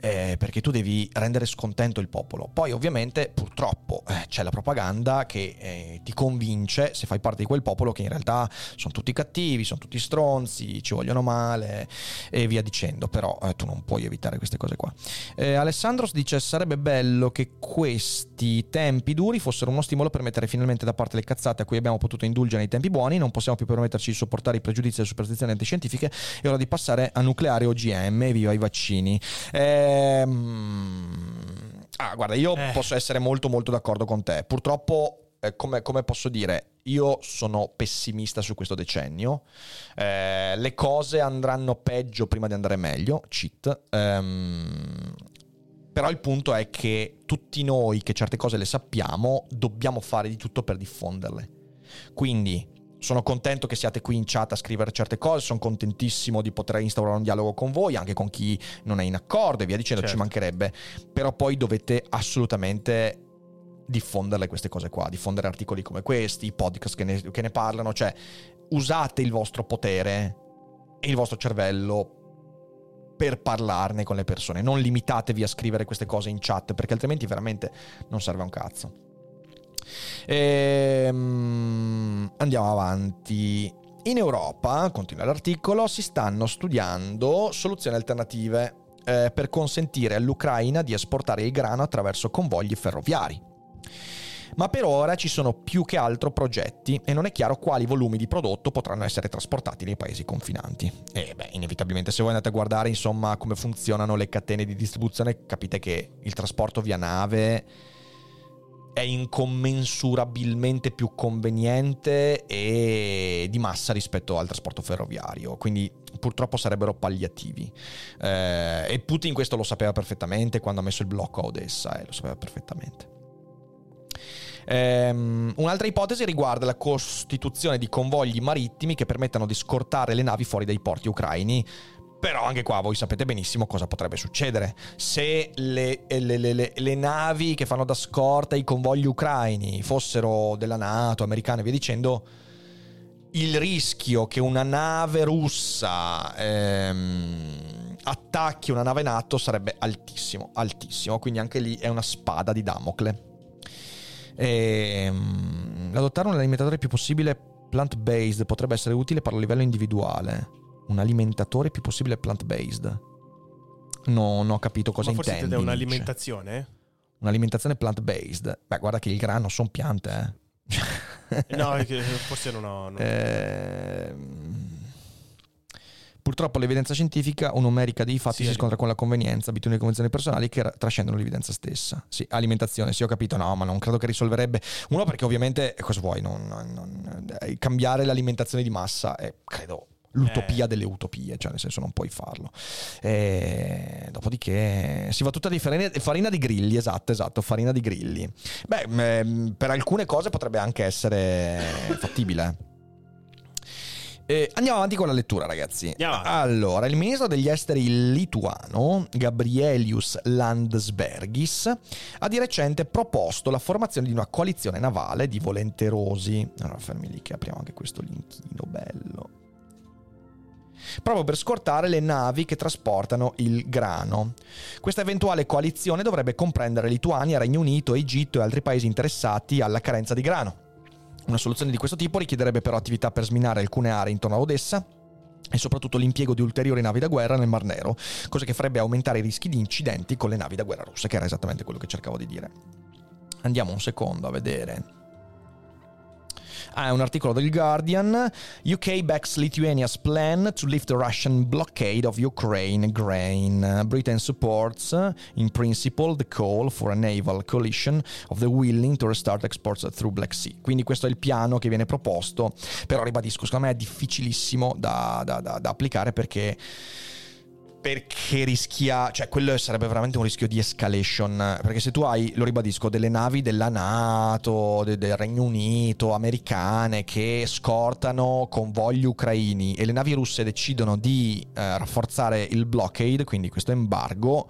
Eh, perché tu devi rendere scontento il popolo. Poi, ovviamente, purtroppo eh, c'è la propaganda che eh, ti convince, se fai parte di quel popolo, che in realtà sono tutti cattivi, sono tutti stronzi, ci vogliono male e via dicendo. Però eh, tu non puoi evitare queste cose qua. Eh, Alessandros dice: Sarebbe bello che questi tempi duri fossero uno stimolo per mettere finalmente da parte le cazzate a cui abbiamo potuto indulgere nei tempi buoni. Non possiamo più permetterci di sopportare i pregiudizi e le superstizioni antiscientifiche. È ora di passare a nucleare OGM. Viva i vaccini. Ehm, Ah, guarda, io Eh. posso essere molto, molto d'accordo con te. Purtroppo. eh, Come, come posso dire, io sono pessimista su questo decennio. Eh, le cose andranno peggio prima di andare meglio. Cheat. Ehm, però il punto è che tutti noi che certe cose le sappiamo, dobbiamo fare di tutto per diffonderle. Quindi sono contento che siate qui in chat a scrivere certe cose, sono contentissimo di poter instaurare un dialogo con voi, anche con chi non è in accordo e via dicendo, ci Certo. mancherebbe. Però poi dovete assolutamente diffonderle queste cose qua, diffondere articoli come questi, podcast che ne, che ne parlano, cioè usate il vostro potere e il vostro cervello per parlarne con le persone. Non limitatevi a scrivere queste cose in chat perché altrimenti veramente non serve a un cazzo. Ehm, andiamo avanti. In Europa, continua l'articolo, si stanno studiando soluzioni alternative eh, per consentire all'Ucraina di esportare il grano attraverso convogli ferroviari. Ma per ora ci sono più che altro progetti e non è chiaro quali volumi di prodotto potranno essere trasportati nei paesi confinanti. E beh, inevitabilmente se voi andate a guardare insomma come funzionano le catene di distribuzione, capite che il trasporto via nave è incommensurabilmente più conveniente e di massa rispetto al trasporto ferroviario, quindi purtroppo sarebbero palliativi. Eh, e Putin questo lo sapeva perfettamente quando ha messo il blocco a Odessa, eh, lo sapeva perfettamente. Ehm, un'altra ipotesi riguarda la costituzione di convogli marittimi che permettano di scortare le navi fuori dai porti ucraini. Però anche qua voi sapete benissimo cosa potrebbe succedere. Se le, le- le- le- le navi che fanno da scorta i convogli ucraini fossero della Nato, americane e via dicendo, il rischio che una nave russa ehm, attacchi una nave NATO sarebbe altissimo, altissimo. Quindi anche lì è una spada di Damocle. Ehm, adottare un alimentatore più possibile plant-based potrebbe essere utile per a livello individuale. Un alimentatore più possibile plant-based. No, non ho capito cosa Ma forse intendi. è un'alimentazione? Un'alimentazione plant-based. Beh, guarda che il grano sono piante, eh. Eh, No, forse non ho... non- Ehm, Purtroppo l'evidenza scientifica o numerica dei fatti Sì, si scontra con la convenienza, abitudini e convenzioni personali che ra- trascendono l'evidenza stessa. Sì, alimentazione, sì, ho capito, no, ma non credo che risolverebbe. Uno, perché ovviamente, eh, cosa vuoi? Non, non- non- eh, cambiare l'alimentazione di massa è, credo, l'utopia Eh. delle utopie, cioè nel senso non puoi farlo. E dopodiché si va tutta di farina, farina di grilli, esatto, esatto, farina di grilli. Beh, mm, per alcune cose potrebbe anche essere fattibile. Eh, andiamo avanti con la lettura, ragazzi. Allora, il ministro degli esteri lituano, Gabrielius Landsbergis, ha di recente proposto la formazione di una coalizione navale di volenterosi. Allora, fermi lì che apriamo anche questo linkino bello. Proprio per scortare le navi che trasportano il grano. Questa eventuale coalizione dovrebbe comprendere Lituania, Regno Unito, Egitto e altri paesi interessati alla carenza di grano. Una soluzione di questo tipo richiederebbe però attività per sminare alcune aree intorno a Odessa e soprattutto l'impiego di ulteriori navi da guerra nel Mar Nero, cosa che farebbe aumentare i rischi di incidenti con le navi da guerra russe, che era esattamente quello che cercavo di dire. Andiamo un secondo a vedere. Ah, è un articolo del Guardian. UK backs Lithuania's plan to lift the Russian blockade of Ukraine grain. Britain supports, in principle, the call for a naval coalition of the willing to restart exports through Black Sea. Quindi questo è il piano che viene proposto, però ribadisco, secondo me è difficilissimo da, da- da- da applicare perché perché rischia, cioè quello sarebbe veramente un rischio di escalation, perché se tu hai, lo ribadisco, delle navi della Nato, de- del Regno Unito, americane che scortano convogli ucraini e le navi russe decidono di eh, rafforzare il blockade, quindi questo embargo,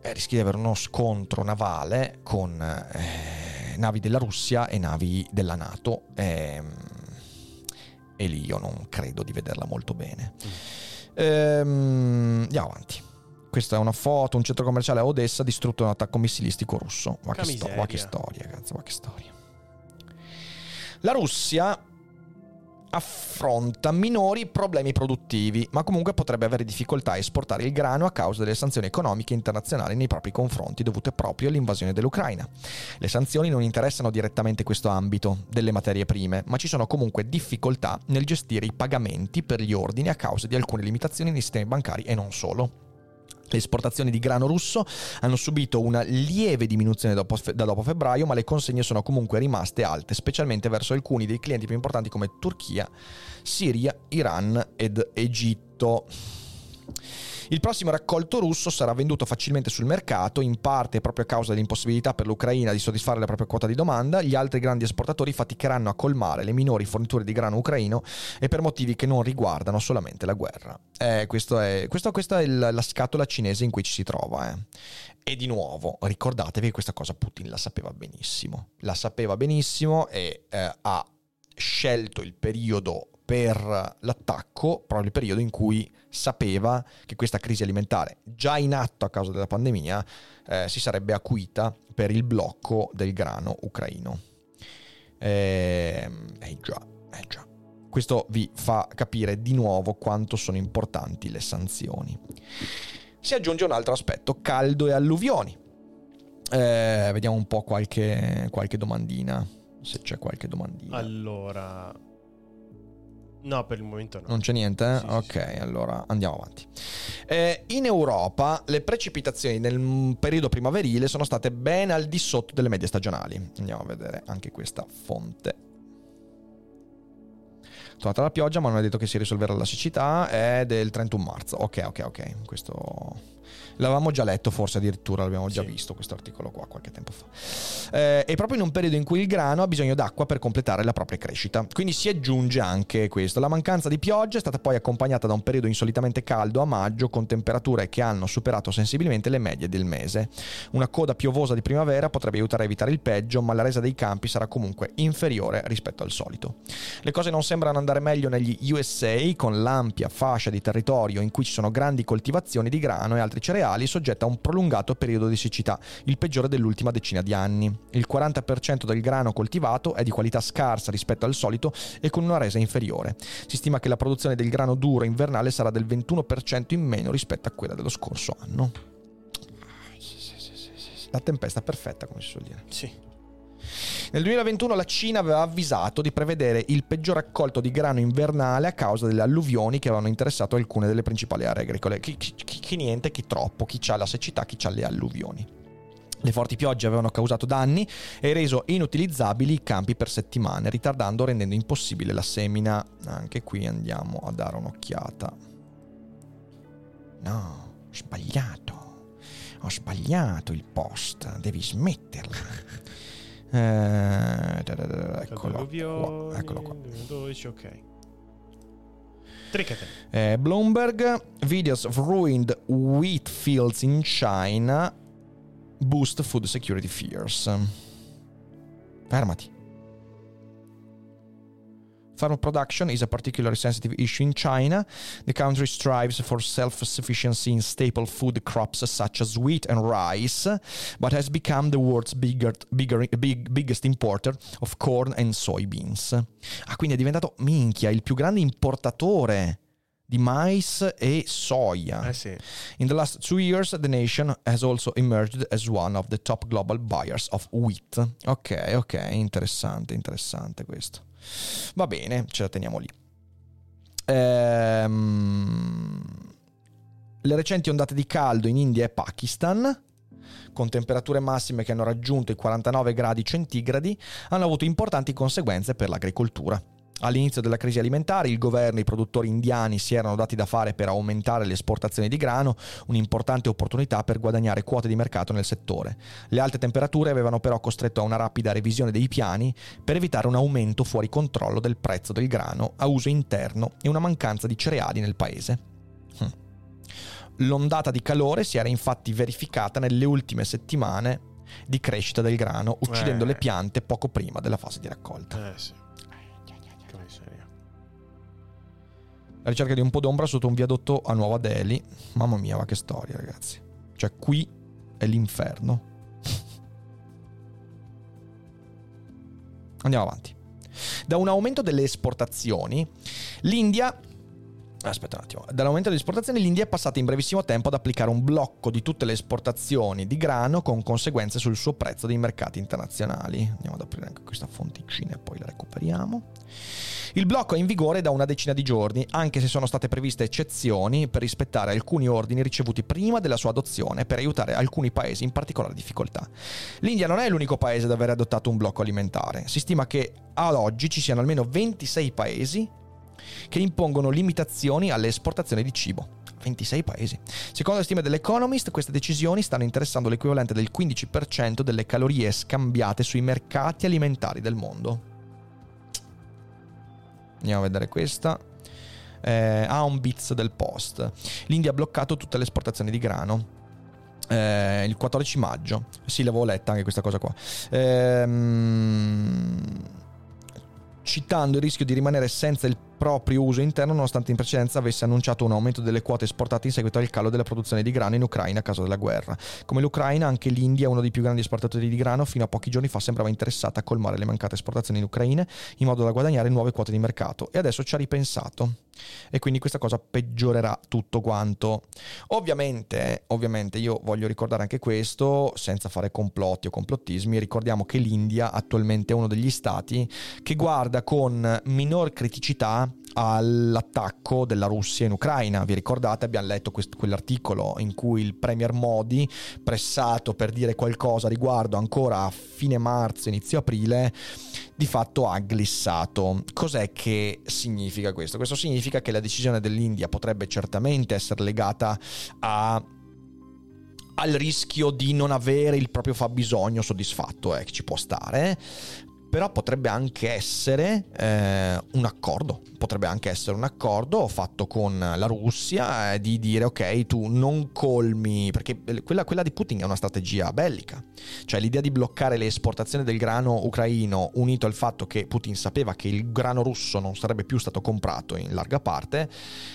eh, rischi di avere uno scontro navale con eh, navi della Russia e navi della Nato. ehm, e lì io non credo di vederla molto bene. Ehm, andiamo avanti. Questa è una foto, un centro commerciale a Odessa distrutto da un attacco missilistico russo. Ma che, sto- ma che storia, cazzo, ma che storia. La Russia affronta minori problemi produttivi, ma comunque potrebbe avere difficoltà a esportare il grano a causa delle sanzioni economiche internazionali nei propri confronti dovute proprio all'invasione dell'Ucraina. Le sanzioni non interessano direttamente questo ambito delle materie prime, ma ci sono comunque difficoltà nel gestire i pagamenti per gli ordini a causa di alcune limitazioni nei sistemi bancari e non solo. Le esportazioni di grano russo hanno subito una lieve diminuzione dopo- da dopo febbraio, ma le consegne sono comunque rimaste alte, specialmente verso alcuni dei clienti più importanti come Turchia, Siria, Iran ed Egitto. Il prossimo raccolto russo sarà venduto facilmente sul mercato, in parte proprio a causa dell'impossibilità per l'Ucraina di soddisfare la propria quota di domanda. Gli altri grandi esportatori faticheranno a colmare le minori forniture di grano ucraino e per motivi che non riguardano solamente la guerra. Eh, questo è, questo- questa è il- la scatola cinese in cui ci si trova. eh. E di nuovo, ricordatevi che questa cosa Putin la sapeva benissimo. La sapeva benissimo e eh, ha scelto il periodo per l'attacco, proprio il periodo in cui sapeva che questa crisi alimentare, già in atto a causa della pandemia, eh, si sarebbe acuita per il blocco del grano ucraino. Ehm, Eh già, eh già. Questo vi fa capire di nuovo quanto sono importanti le sanzioni. Si aggiunge un altro aspetto, caldo e alluvioni. Eh, vediamo un po' qualche, qualche domandina, se c'è qualche domandina. Allora... No, per il momento no. Non c'è niente? eh? Sì, sì, ok, allora andiamo avanti. Eh, in Europa le precipitazioni nel periodo primaverile sono state ben al di sotto delle medie stagionali. Andiamo a vedere anche questa fonte. Tornata la pioggia, ma non è detto che si risolverà la siccità. È del 31 marzo. Ok, ok, ok. Questo l'avevamo già letto, forse addirittura l'abbiamo già Sì. visto questo articolo qua qualche tempo fa. Eh, e proprio in un periodo in cui il grano ha bisogno d'acqua per completare la propria crescita. Quindi si aggiunge anche questo. La mancanza di pioggia è stata poi accompagnata da un periodo insolitamente caldo a maggio con temperature che hanno superato sensibilmente le medie del mese. Una coda piovosa di primavera potrebbe aiutare a evitare il peggio, ma la resa dei campi sarà comunque inferiore rispetto al solito. Le cose non sembrano andare meglio negli USA con l'ampia fascia di territorio in cui ci sono grandi coltivazioni di grano e altri cereali soggetta a un prolungato periodo di siccità, il peggiore dell'ultima decina di anni. Il 40% del grano coltivato è di qualità scarsa rispetto al solito e con una resa inferiore. Si stima che la produzione del grano duro invernale sarà del 21% in meno rispetto a quella dello scorso anno. La tempesta perfetta, come si suol dire. Sì. Nel 2021 la Cina aveva avvisato di prevedere il peggior raccolto di grano invernale a causa delle alluvioni che avevano interessato alcune delle principali aree agricole. Chi, chi, chi niente, chi troppo, chi ha la siccità, chi ha le alluvioni. Le forti piogge avevano causato danni e reso inutilizzabili i campi per settimane, ritardando o rendendo impossibile la semina. Anche qui andiamo a dare un'occhiata. No, ho sbagliato. Ho sbagliato il post, devi smetterla. Eh, eccolo qua. Eccolo qua. 12, ok. Eh, Bloomberg, videos of ruined wheat fields in China boost food security fears. Fermati. Farm production is a particularly sensitive issue in China. The country strives for self sufficiency in staple food crops such as wheat and rice, but has become the world's bigger, bigger, big, biggest importer of corn and soybeans. Ah, quindi è diventato minchia il più grande importatore di mais e soia. Eh sì. In the last two years, the nation has also emerged as one of the top global buyers of wheat. Ok, ok, interessante, interessante questo. Va bene, ce la teniamo lì. Ehm, le recenti ondate di caldo in India e Pakistan, con temperature massime che hanno raggiunto i 49 gradi centigradi, hanno avuto importanti conseguenze per l'agricoltura. All'inizio della crisi alimentare il governo e i produttori indiani si erano dati da fare per aumentare le esportazioni di grano, un'importante opportunità per guadagnare quote di mercato nel settore. Le alte temperature avevano però costretto a una rapida revisione dei piani per evitare un aumento fuori controllo del prezzo del grano a uso interno e una mancanza di cereali nel paese. Hm. L'ondata di calore si era infatti verificata nelle ultime settimane di crescita del grano, uccidendo Eh. le piante poco prima della fase di raccolta. Eh sì. La ricerca di un po' d'ombra sotto un viadotto a Nuova Delhi. Mamma mia, ma che storia, ragazzi. Cioè, qui è l'inferno. Andiamo avanti. Da un aumento delle esportazioni, l'India. Aspetta un attimo. Dall'aumento delle esportazioni, l'India è passata in brevissimo tempo ad applicare un blocco di tutte le esportazioni di grano con conseguenze sul suo prezzo dei mercati internazionali. Andiamo ad aprire anche questa fonticina e poi la recuperiamo. Il blocco è in vigore da una decina di giorni, anche se sono state previste eccezioni per rispettare alcuni ordini ricevuti prima della sua adozione per aiutare alcuni paesi in particolare difficoltà. L'India non è l'unico paese ad aver adottato un blocco alimentare. Si stima che ad oggi ci siano almeno 26 paesi che impongono limitazioni alle esportazioni di cibo. 26 paesi. Secondo le stime dell'Economist, queste decisioni stanno interessando l'equivalente del 15% delle calorie scambiate sui mercati alimentari del mondo. Andiamo a vedere questa. Eh, ha un bits del post. L'India ha bloccato tutte le esportazioni di grano. Eh, il 14 maggio. Sì, l'avevo letta anche questa cosa qua. Ehm, citando il rischio di rimanere senza il proprio uso interno nonostante in precedenza avesse annunciato un aumento delle quote esportate in seguito al calo della produzione di grano in Ucraina a causa della guerra. Come l'Ucraina, anche l'India, uno dei più grandi esportatori di grano, fino a pochi giorni fa sembrava interessata a colmare le mancate esportazioni in Ucraina in modo da guadagnare nuove quote di mercato e adesso ci ha ripensato. E quindi questa cosa peggiorerà tutto quanto. Ovviamente, ovviamente io voglio ricordare anche questo, senza fare complotti o complottismi, ricordiamo che l'India attualmente è uno degli stati che guarda con minor criticità all'attacco della Russia in Ucraina. Vi ricordate? Abbiamo letto quest- quell'articolo in cui il Premier Modi, pressato per dire qualcosa riguardo ancora a fine marzo, inizio aprile, di fatto ha glissato. Cos'è che significa questo? Questo significa che la decisione dell'India potrebbe certamente essere legata a al rischio di non avere il proprio fabbisogno soddisfatto, eh, che ci può stare, però potrebbe anche essere eh, un accordo, potrebbe anche essere un accordo fatto con la Russia eh, di dire ok tu non colmi, perché quella, quella di Putin è una strategia bellica, cioè l'idea di bloccare le esportazioni del grano ucraino unito al fatto che Putin sapeva che il grano russo non sarebbe più stato comprato in larga parte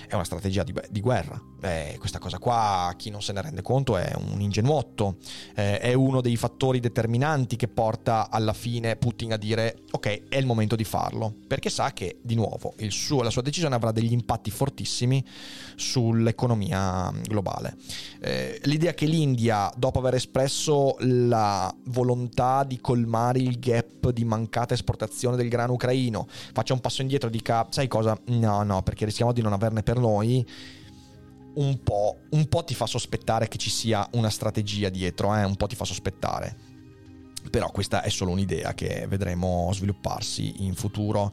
è una strategia di, di guerra. Eh, questa cosa qua chi non se ne rende conto è un ingenuotto, eh, è uno dei fattori determinanti che porta alla fine Putin a dire ok, è il momento di farlo, perché sa che di nuovo suo, la sua decisione avrà degli impatti fortissimi sull'economia globale. Eh, l'idea che l'India, dopo aver espresso la volontà di colmare il gap di mancata esportazione del grano ucraino, faccia un passo indietro e dica, sai cosa? No, no, perché rischiamo di non averne per noi un po', un po' ti fa sospettare che ci sia una strategia dietro, eh? un po' ti fa sospettare. Però questa è solo un'idea che vedremo svilupparsi in futuro.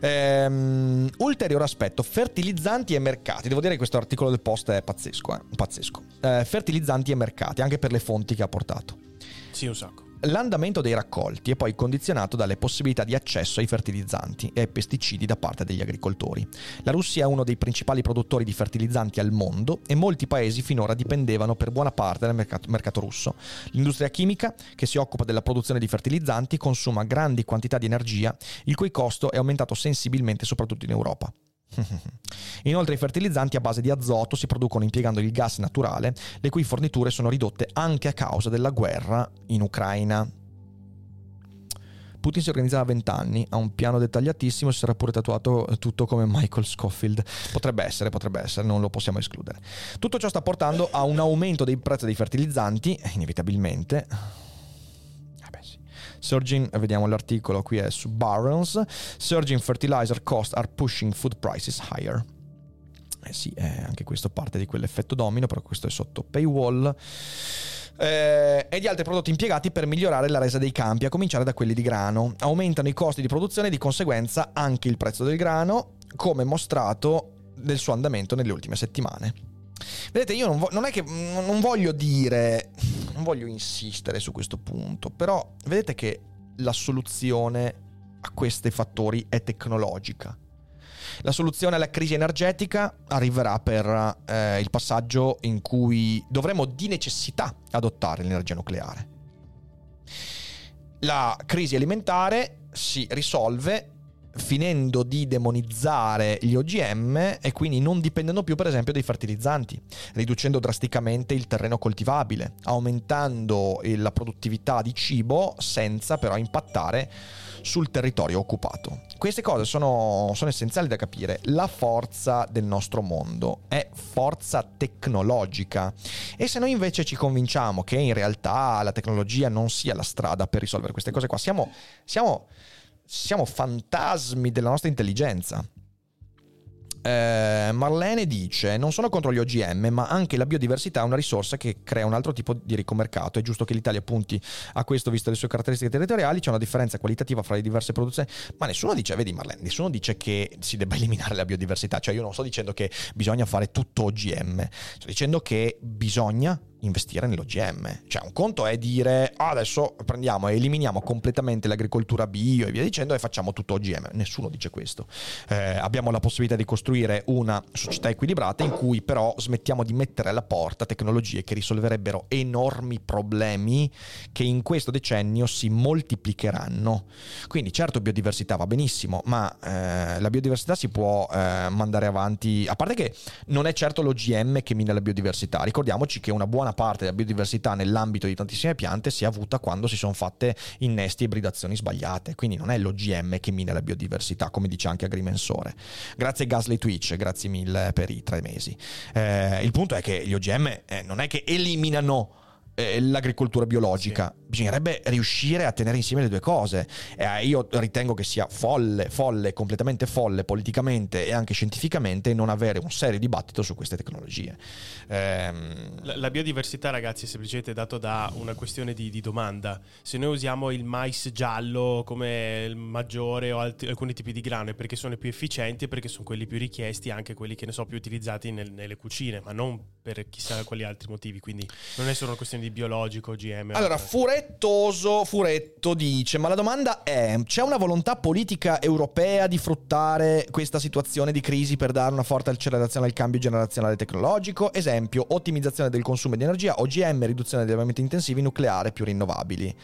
Ehm, ulteriore aspetto, fertilizzanti e mercati. Devo dire che questo articolo del post è pazzesco, eh? pazzesco. Eh, fertilizzanti e mercati, anche per le fonti che ha portato. Sì, un sacco. L'andamento dei raccolti è poi condizionato dalle possibilità di accesso ai fertilizzanti e ai pesticidi da parte degli agricoltori. La Russia è uno dei principali produttori di fertilizzanti al mondo e molti paesi finora dipendevano per buona parte dal mercato, mercato russo. L'industria chimica, che si occupa della produzione di fertilizzanti, consuma grandi quantità di energia, il cui costo è aumentato sensibilmente soprattutto in Europa. Inoltre i fertilizzanti a base di azoto si producono impiegando il gas naturale, le cui forniture sono ridotte anche a causa della guerra in Ucraina. Putin si organizza da 20 anni, ha un piano dettagliatissimo, si sarà pure tatuato tutto come Michael Scofield. Potrebbe essere, potrebbe essere, non lo possiamo escludere. Tutto ciò sta portando a un aumento dei prezzi dei fertilizzanti, inevitabilmente, Surging, vediamo l'articolo qui è su Barron's, Surging fertilizer costs are pushing food prices higher. Eh sì, eh, anche questo parte di quell'effetto domino, però questo è sotto paywall. Eh, e di altri prodotti impiegati per migliorare la resa dei campi, a cominciare da quelli di grano. Aumentano i costi di produzione e di conseguenza anche il prezzo del grano, come mostrato nel suo andamento nelle ultime settimane. Vedete, io non, vo- non, è che non voglio dire, non voglio insistere su questo punto, però vedete che la soluzione a questi fattori è tecnologica. La soluzione alla crisi energetica arriverà per eh, il passaggio in cui dovremo di necessità adottare l'energia nucleare. La crisi alimentare si risolve finendo di demonizzare gli OGM e quindi non dipendendo più per esempio dai fertilizzanti, riducendo drasticamente il terreno coltivabile, aumentando la produttività di cibo senza però impattare sul territorio occupato. Queste cose sono, sono, essenziali da capire. La forza del nostro mondo è forza tecnologica e se noi invece ci convinciamo che in realtà la tecnologia non sia la strada per risolvere queste cose qua, siamo, siamo siamo fantasmi della nostra intelligenza. Eh, Marlene dice: Non sono contro gli OGM, ma anche la biodiversità è una risorsa che crea un altro tipo di ricco mercato. È giusto che l'Italia punti a questo, visto le sue caratteristiche territoriali. C'è una differenza qualitativa fra le diverse produzioni. Ma nessuno dice, vedi Marlene, nessuno dice che si debba eliminare la biodiversità. Cioè, io non sto dicendo che bisogna fare tutto OGM, sto dicendo che bisogna investire nell'OGM. Cioè, un conto è dire oh, adesso prendiamo e eliminiamo completamente l'agricoltura bio e via dicendo e facciamo tutto OGM. Nessuno dice questo. Eh, abbiamo la possibilità di costruire una società equilibrata in cui però smettiamo di mettere alla porta tecnologie che risolverebbero enormi problemi che in questo decennio si moltiplicheranno. Quindi, certo, biodiversità va benissimo, ma eh, la biodiversità si può eh, mandare avanti. A parte che non è certo l'OGM che mina la biodiversità. Ricordiamoci che una buona parte della biodiversità nell'ambito di tantissime piante si è avuta quando si sono fatte innesti e ibridazioni sbagliate. Quindi non è l'OGM che mina la biodiversità, come dice anche Agrimensore. Grazie Gasly Twitch, grazie mille per i tre mesi. Eh, il punto è che gli OGM eh, non è che eliminano eh, l'agricoltura biologica. Sì. Bisognerebbe riuscire a tenere insieme le due cose. Eh, io ritengo che sia folle, folle, completamente folle politicamente e anche scientificamente non avere un serio dibattito su queste tecnologie. Ehm... La, la, biodiversità, ragazzi, è semplicemente dato da una questione di, di, domanda. Se noi usiamo il mais giallo come il maggiore o alt- alcuni tipi di grano è perché sono più efficienti e perché sono quelli più richiesti, anche quelli che ne so più utilizzati nel, nelle cucine, ma non per chissà quali altri motivi. Quindi non è solo una questione di biologico, GM. Allora, Furettoso, Furetto dice, ma la domanda è, c'è una volontà politica europea di fruttare questa situazione di crisi per dare una forte accelerazione al cambio generazionale tecnologico? Esempio, ottimizzazione del consumo di energia, OGM, riduzione degli allevamenti intensivi, nucleare, più rinnovabili.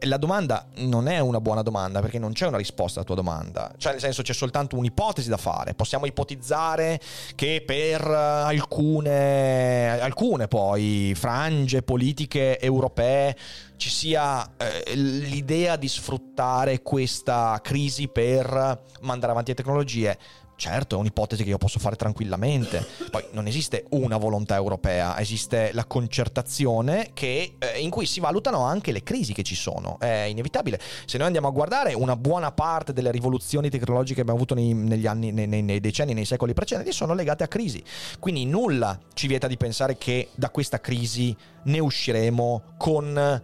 La domanda non è una buona domanda perché non c'è una risposta alla tua domanda, cioè nel senso c'è soltanto un'ipotesi da fare, possiamo ipotizzare che per alcune, alcune poi frange politiche europee ci sia eh, l'idea di sfruttare questa crisi per mandare avanti le tecnologie. Certo, è un'ipotesi che io posso fare tranquillamente. Poi non esiste una volontà europea, esiste la concertazione che, eh, in cui si valutano anche le crisi che ci sono. È inevitabile. Se noi andiamo a guardare una buona parte delle rivoluzioni tecnologiche che abbiamo avuto nei, negli anni, nei, nei, nei decenni, nei secoli precedenti, sono legate a crisi. Quindi nulla ci vieta di pensare che da questa crisi ne usciremo con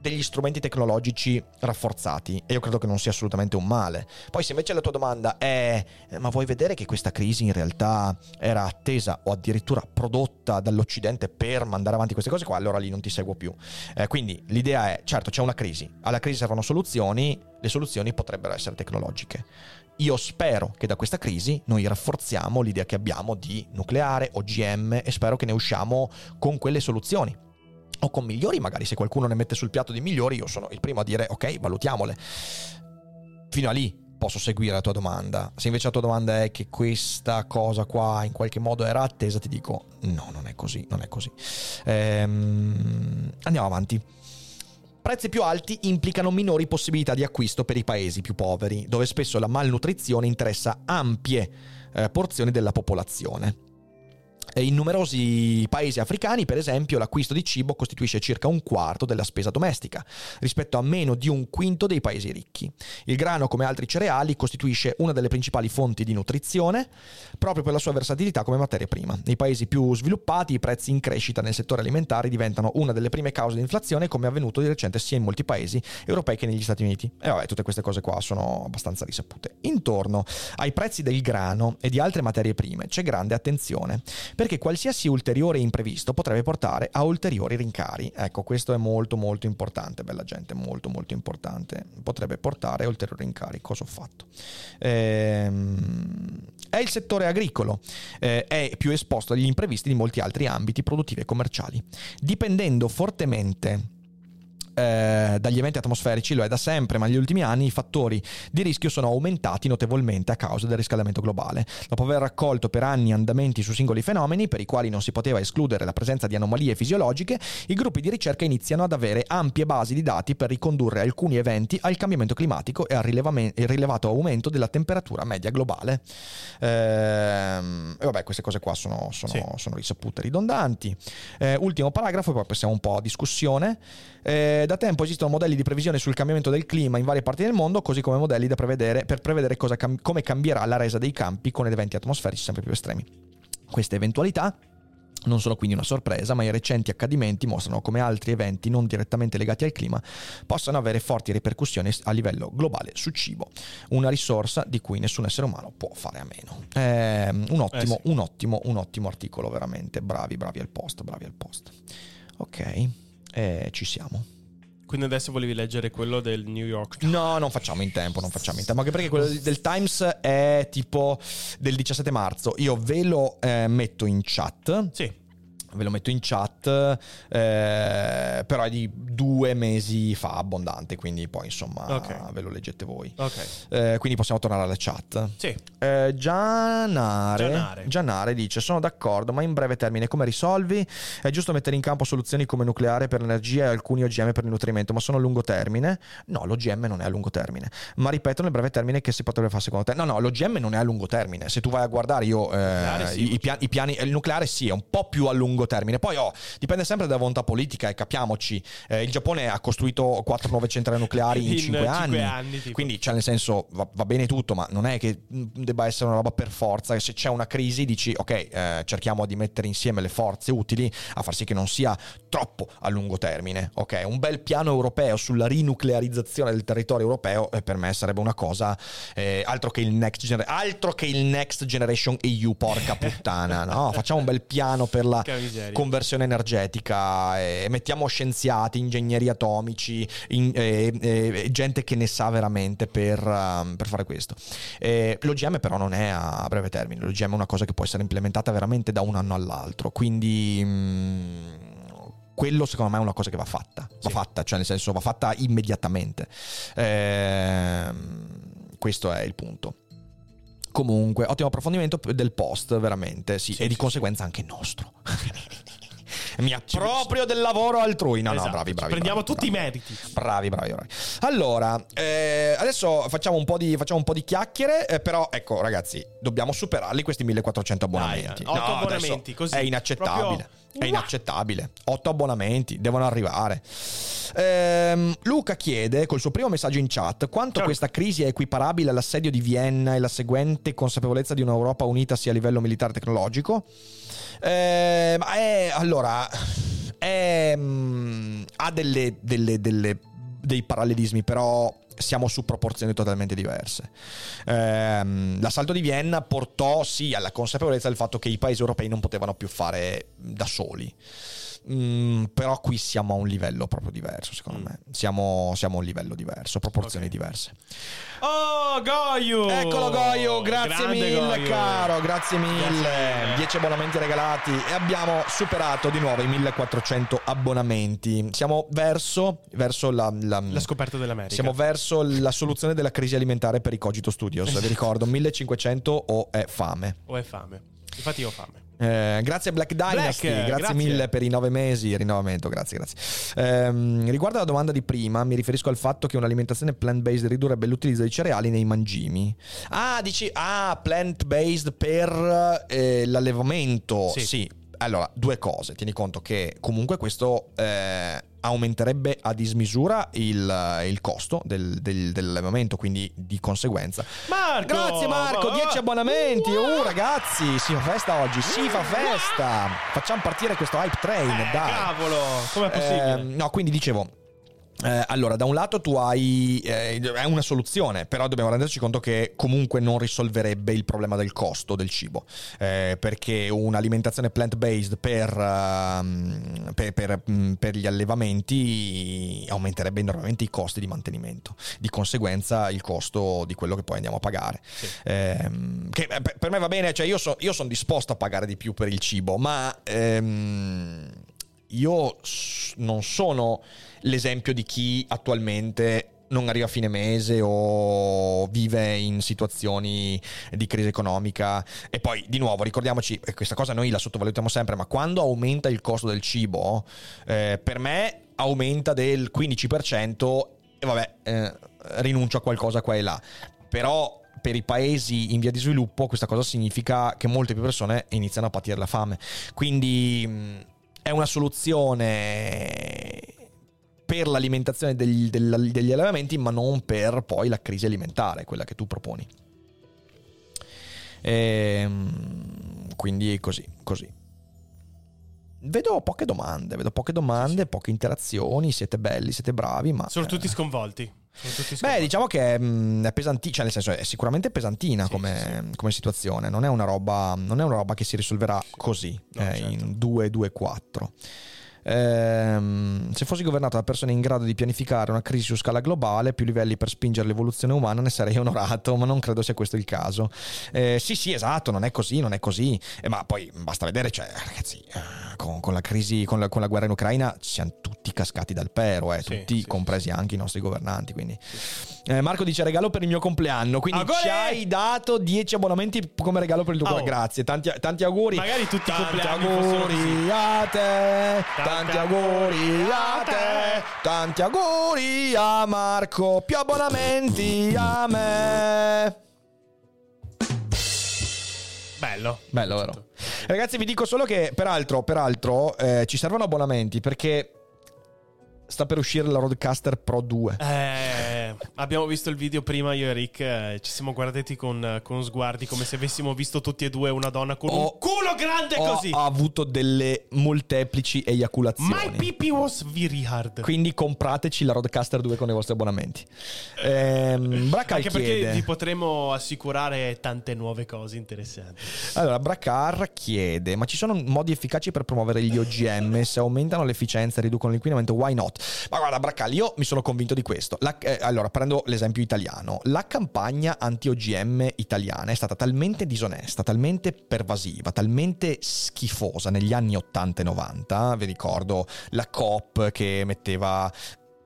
degli strumenti tecnologici rafforzati e io credo che non sia assolutamente un male. Poi se invece la tua domanda è ma vuoi vedere che questa crisi in realtà era attesa o addirittura prodotta dall'Occidente per mandare avanti queste cose qua, allora lì non ti seguo più. Eh, quindi l'idea è, certo c'è una crisi, alla crisi servono soluzioni, le soluzioni potrebbero essere tecnologiche. Io spero che da questa crisi noi rafforziamo l'idea che abbiamo di nucleare, OGM e spero che ne usciamo con quelle soluzioni o con migliori, magari se qualcuno ne mette sul piatto di migliori, io sono il primo a dire ok, valutiamole. Fino a lì posso seguire la tua domanda. Se invece la tua domanda è che questa cosa qua in qualche modo era attesa, ti dico no, non è così, non è così. Ehm, andiamo avanti. Prezzi più alti implicano minori possibilità di acquisto per i paesi più poveri, dove spesso la malnutrizione interessa ampie eh, porzioni della popolazione. In numerosi paesi africani, per esempio, l'acquisto di cibo costituisce circa un quarto della spesa domestica, rispetto a meno di un quinto dei paesi ricchi. Il grano, come altri cereali, costituisce una delle principali fonti di nutrizione, proprio per la sua versatilità come materia prima. Nei paesi più sviluppati i prezzi in crescita nel settore alimentare diventano una delle prime cause di inflazione, come è avvenuto di recente sia in molti paesi europei che negli Stati Uniti. E vabbè, tutte queste cose qua sono abbastanza risapute. Intorno ai prezzi del grano e di altre materie prime c'è grande attenzione perché qualsiasi ulteriore imprevisto potrebbe portare a ulteriori rincari. Ecco, questo è molto molto importante, bella gente, molto molto importante. Potrebbe portare a ulteriori rincari. Cosa ho fatto? Ehm, è il settore agricolo, eh, è più esposto agli imprevisti di molti altri ambiti produttivi e commerciali, dipendendo fortemente eh, dagli eventi atmosferici, lo è da sempre, ma negli ultimi anni i fattori di rischio sono aumentati notevolmente a causa del riscaldamento globale. Dopo aver raccolto per anni andamenti su singoli fenomeni, per i quali non si poteva escludere la presenza di anomalie fisiologiche, i gruppi di ricerca iniziano ad avere ampie basi di dati per ricondurre alcuni eventi al cambiamento climatico e al rilevato aumento della temperatura media globale. Ehm, e vabbè, queste cose qua sono, sono, sì. sono risapute ridondanti. Eh, ultimo paragrafo, poi passiamo un po' a discussione. Eh, da tempo esistono modelli di previsione sul cambiamento del clima in varie parti del mondo, così come modelli da prevedere per prevedere cam- come cambierà la resa dei campi con eventi atmosferici sempre più estremi. Queste eventualità non sono quindi una sorpresa, ma i recenti accadimenti mostrano come altri eventi non direttamente legati al clima possano avere forti ripercussioni a livello globale sul cibo, una risorsa di cui nessun essere umano può fare a meno. Eh, un, ottimo, eh sì. un, ottimo, un ottimo articolo, veramente. Bravi, bravi al post, bravi al post. Ok, eh, ci siamo. Quindi adesso volevi leggere quello del New York Times? No, non facciamo in tempo, non facciamo in tempo. Anche perché quello del Times è tipo del 17 marzo. Io ve lo eh, metto in chat. Sì ve lo metto in chat, eh, però è di due mesi fa abbondante, quindi poi insomma okay. ve lo leggete voi. Okay. Eh, quindi possiamo tornare alla chat. Sì. Eh, Gianare, Gianare. Gianare dice, sono d'accordo, ma in breve termine come risolvi? È giusto mettere in campo soluzioni come nucleare per l'energia e alcuni OGM per il nutrimento, ma sono a lungo termine? No, l'OGM non è a lungo termine. Ma ripeto nel breve termine che si potrebbe fare secondo te? No, no, l'OGM non è a lungo termine. Se tu vai a guardare io, eh, sì, i, piani, i piani, il nucleare sì, è un po' più a lungo termine. Poi oh, dipende sempre dalla volontà politica e capiamoci, eh, il Giappone ha costruito quattro nuove centrali nucleari in, in 5 anni, anni quindi cioè nel senso va, va, bene tutto, ma non è che debba essere una roba per forza, se c'è una crisi dici ok, eh, cerchiamo di mettere insieme le forze utili a far sì che non sia troppo a lungo termine, ok? Un bel piano europeo sulla rinuclearizzazione del territorio europeo eh, per me sarebbe una cosa eh, altro, che next gener- altro che il Next Generation EU, porca puttana, no? Facciamo un bel piano per la conversione energetica e mettiamo scienziati, ingegneri atomici, in, eh, eh, gente che ne sa veramente per, um, per fare questo. Eh, L'OGM però non è a breve termine, l'OGM è una cosa che può essere implementata veramente da un anno all'altro, quindi... Mm, quello secondo me è una cosa che va fatta, va sì. fatta, cioè nel senso va fatta immediatamente. Eh, questo è il punto. Comunque, ottimo approfondimento del post, veramente, sì, sì e di conseguenza anche nostro. Mi approprio del lavoro altrui. No, Esatto, no, bravi, ci bravi. Prendiamo bravi, tutti bravi. i meriti. Bravi, bravi, bravi. Allora, eh, adesso facciamo un, po di, facciamo un po' di chiacchiere, eh, però ecco ragazzi, dobbiamo superarli questi 1400 abbonamenti. Dai, No, abbonamenti, così. È inaccettabile. Proprio- È inaccettabile. 8 abbonamenti, devono arrivare. Ehm, Luca chiede col suo primo messaggio in chat quanto Ciao. questa crisi è equiparabile all'assedio di Vienna e la seguente consapevolezza di un'Europa unita sia a livello militare tecnologico. Eh, ma è, allora, è, mm, ha delle, delle- delle- dei parallelismi, però siamo su proporzioni totalmente diverse. Ehm, l'assalto di Vienna portò sì alla consapevolezza del fatto che i paesi europei non potevano più fare da soli. Mm, però qui siamo a un livello proprio diverso, secondo Mm. me. Siamo, siamo a un livello diverso, proporzioni Ok. diverse. Oh, Goyu! Eccolo Goio, grazie Grande mille Goyu. caro, grazie mille. Grazie mille. 10 abbonamenti regalati e abbiamo superato di nuovo i 1400 abbonamenti. Siamo verso, verso la, la- La scoperta dell'America. siamo verso la soluzione della crisi alimentare per i Cogito Studios. Vi ricordo 1500 o è fame. O è fame. Infatti io ho fame. Eh, grazie Black Dynasty, Black, grazie, grazie. mille per i nove mesi, rinnovamento, grazie, grazie. Ehm, riguardo alla domanda di prima, mi riferisco al fatto che un'alimentazione plant-based ridurrebbe l'utilizzo di cereali nei mangimi. Ah, dici, ah, plant-based per eh, l'allevamento. Sì. sì. Allora, due cose. Tieni conto che comunque questo eh, aumenterebbe a dismisura il, il costo del- del- dell'allevamento, quindi di conseguenza Marco! Grazie Marco, Oh, 10 oh. abbonamenti. Wow. Uh, ragazzi, si fa festa oggi, si fa festa. Facciamo partire questo hype train, Eh, dai. cavolo, com'è possibile? Ehm, no, quindi dicevo. Eh, allora, da un lato tu hai. eh, è una soluzione, però dobbiamo renderci conto che comunque non risolverebbe il problema del costo del cibo. eh, perché un'alimentazione plant-based per, ehm, per, per- mm, per gli allevamenti aumenterebbe enormemente i costi di mantenimento. Di conseguenza, il costo di quello che poi andiamo a pagare. Ehm, che eh, per me va bene, cioè io, so- io sono disposto a pagare di più per il cibo, ma ehm, io non sono l'esempio di chi attualmente non arriva a fine mese o vive in situazioni di crisi economica e poi di nuovo ricordiamoci e questa cosa noi la sottovalutiamo sempre ma quando aumenta il costo del cibo eh, per me aumenta del 15% e vabbè eh, rinuncio a qualcosa qua e là però per i paesi in via di sviluppo questa cosa significa che molte più persone iniziano a patire la fame. Quindi mh, è una soluzione per l'alimentazione degli, degli allevamenti, ma non per poi la crisi alimentare, quella che tu proponi. Ehm, quindi così, così. Vedo poche domande, vedo poche domande, poche interazioni, siete belli, siete bravi, ma... Sono eh, tutti sconvolti. Beh, diciamo che mh, è pesantina, cioè nel senso è sicuramente pesantina Sì, come, come situazione, non è, una roba, non è una roba che si risolverà così, No, eh, certo. in 2, 2, 4. Ehm, se fossi governato da persone in grado di pianificare una crisi su scala globale, più livelli per spingere l'evoluzione umana, ne sarei onorato, ma non credo sia questo il caso. Eh, sì, sì, esatto, non è così, non è così. Eh, ma poi basta vedere, cioè, ragazzi, eh, con, con la crisi, con la, con la guerra in Ucraina, siamo tutti cascati dal pero, eh, Sì, tutti, sì, compresi anche i nostri governanti. Quindi. Eh, Marco dice regalo per il mio compleanno, quindi Auguri! ci hai dato 10 abbonamenti come regalo per il tuo Oh. Grazie, tanti, tanti auguri. Magari tutti i compleanni auguri a te, tanti Tanti auguri a te, tanti auguri a Marco, più abbonamenti a me. Bello. Bello, vero? Ragazzi, vi dico solo che, peraltro, peraltro eh, ci servono abbonamenti perché sta per uscire la Roadcaster Pro 2. Eh, abbiamo visto il video prima io e Rick, eh, ci siamo guardati con, con sguardi come se avessimo visto tutti e due una donna con Ho- un culo grande Ho così. avuto delle molteplici eiaculazioni. My pee was very hard. Quindi comprateci la Roadcaster 2 con i vostri abbonamenti. Ehm, Bracal Anche perché chiede. vi potremo assicurare tante nuove cose interessanti. Allora, Bracar chiede: Ma ci sono modi efficaci per promuovere gli OGM? Se aumentano l'efficienza e riducono l'inquinamento, why not? Ma guarda, Bracal, io mi sono convinto di questo. La- eh, allora, prendo l'esempio italiano. La campagna anti-OGM italiana è stata talmente disonesta, talmente pervasiva, talmente schifosa negli anni 80 e 90. Vi ricordo la COP che metteva.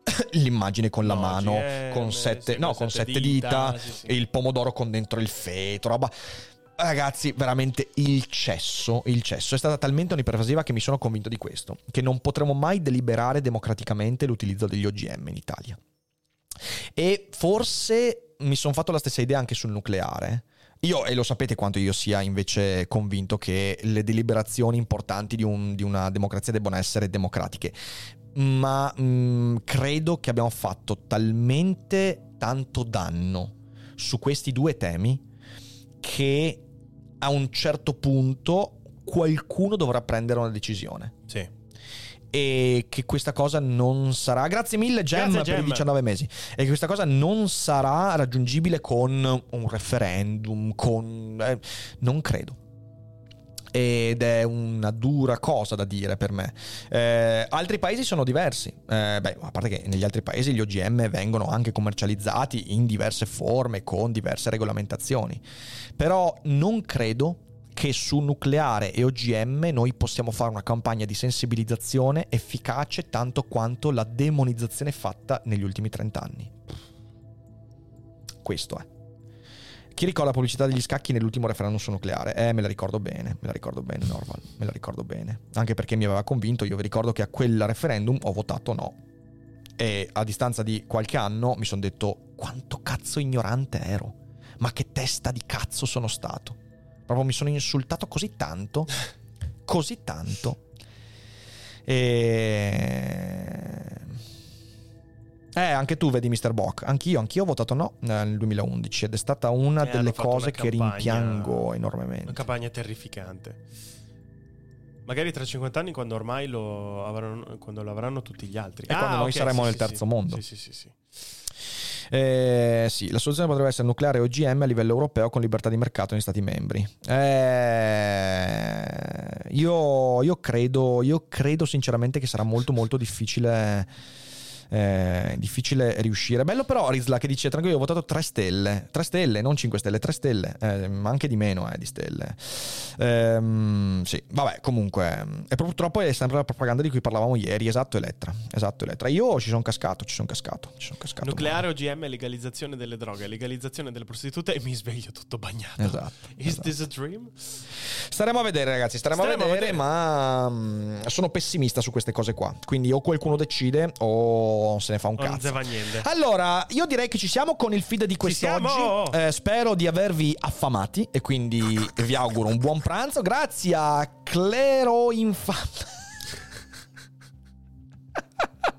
L'immagine con la No, mano OGM, con sette, sì, no, con con sette sette dita, dita, sì, sì. e il pomodoro con dentro il feto, roba. ragazzi, veramente il cesso, il cesso. È stata talmente onnipervasiva che mi sono convinto di questo, che non potremo mai deliberare democraticamente l'utilizzo degli OGM in Italia. E forse mi sono fatto la stessa idea anche sul nucleare. Io, e lo sapete quanto io sia invece convinto che le deliberazioni importanti di, un, di una democrazia debbano essere democratiche, ma mh, credo che abbiamo fatto talmente tanto danno su questi due temi che a un certo punto qualcuno dovrà prendere una decisione. Sì. E che questa cosa non sarà. Grazie mille, Gem, Grazie, per i Gem. 19 mesi. E che questa cosa non sarà raggiungibile con un referendum, con. eh, non credo. Ed è una dura cosa da dire per me. Eh, altri paesi sono diversi. Eh, beh, a parte che negli altri paesi gli OGM vengono anche commercializzati in diverse forme, con diverse regolamentazioni. Però non credo che su nucleare e OGM noi possiamo fare una campagna di sensibilizzazione efficace tanto quanto la demonizzazione fatta negli ultimi 30 anni. Questo è. Chi ricorda la pubblicità degli scacchi nell'ultimo referendum sul nucleare? Eh, me la ricordo bene, me la ricordo bene, Norval, me la ricordo bene. Anche perché mi aveva convinto, io vi ricordo che a quel referendum ho votato no. E a distanza di qualche anno mi sono detto quanto cazzo ignorante ero. Ma che testa di cazzo sono stato. Proprio mi sono insultato così tanto, così tanto. E... Eh, anche tu vedi Mr. Bock. Anch'io, anch'io ho votato no nel 2011 ed è stata una Eh, delle cose una che campagna- rimpiango Una enormemente. campagna terrificante. Magari tra 50 anni, quando ormai lo avranno, quando lo avranno tutti gli altri. E quando noi saremo sì, nel sì, terzo sì. mondo. Sì, sì, sì, sì. Eh, sì, la soluzione potrebbe essere nucleare OGM a livello europeo con libertà di mercato negli Stati membri. Eh, io, io credo, io credo sinceramente che sarà molto molto difficile. Eh, difficile riuscire. Bello però Rizla che dice tranquillo, ho votato 3 stelle. 3 stelle, non 5 stelle, 3 stelle. Eh, ma anche di meno eh, di stelle. Ehm, sì, vabbè, comunque. E purtroppo è sempre la propaganda di cui parlavamo ieri. Esatto, Elettra. Esatto, Elettra. Io ci sono cascato, ci sono cascato. Ci sono cascato Nucleare, OGM, legalizzazione delle droghe, legalizzazione delle prostitute e mi sveglio tutto bagnato. Esatto. Is esatto. this a dream? Staremo a vedere, ragazzi. Staremo, Staremo a, a vedere, vedere. ma mm, sono pessimista su queste cose qua. Quindi o qualcuno decide o se ne fa un Non cazzo. Allora, io direi che ci siamo con il feed di quest'oggi. Eh, spero di avervi affamati e quindi vi auguro un buon pranzo. Grazie a Clero Infame.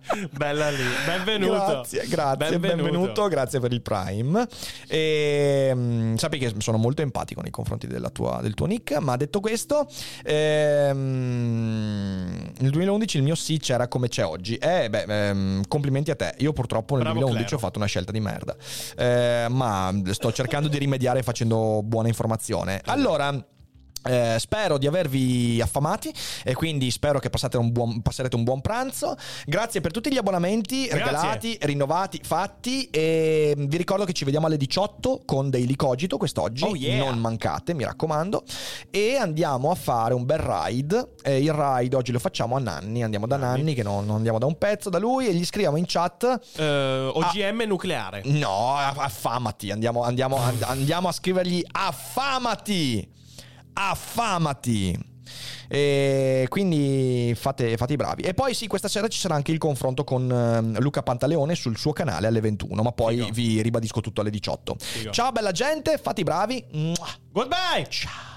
Bella lì. Benvenuto. Grazie, grazie, benvenuto. grazie per il Prime. E, mm, sappi che sono molto empatico nei confronti della tua- del tuo nick, ma detto questo, ehm, nel 2011 il mio sì c'era come c'è oggi. Eh, beh, ehm, complimenti a te. Io purtroppo nel Bravo, 2011 Clero. ho fatto una scelta di merda, Eh, ma sto cercando di rimediare facendo buona informazione. Allora... Eh, spero di avervi affamati e quindi spero che un buon- passerete un buon pranzo. Grazie per tutti gli abbonamenti Grazie. regalati, rinnovati, fatti e vi ricordo che ci vediamo alle 18 con Daily Cogito quest'oggi. Oh, yeah. Non mancate, mi raccomando. E andiamo a fare un bel ride. Eh, il ride oggi lo facciamo a Nanni, andiamo da Nanni. Nanni che non, non andiamo da un pezzo da lui e gli scriviamo in chat Eh, OGM Ah. nucleare. No, aff- affamati. Andiamo, andiamo, and- andiamo a scrivergli affamati. Affamati. E quindi fate, fate i bravi. E poi sì, questa sera ci sarà anche il confronto con ehm, Luca Pantaleone sul suo canale alle 21, ma poi Figo. vi ribadisco tutto alle 18. Figo. Ciao bella gente, fate i bravi. Goodbye. Ciao.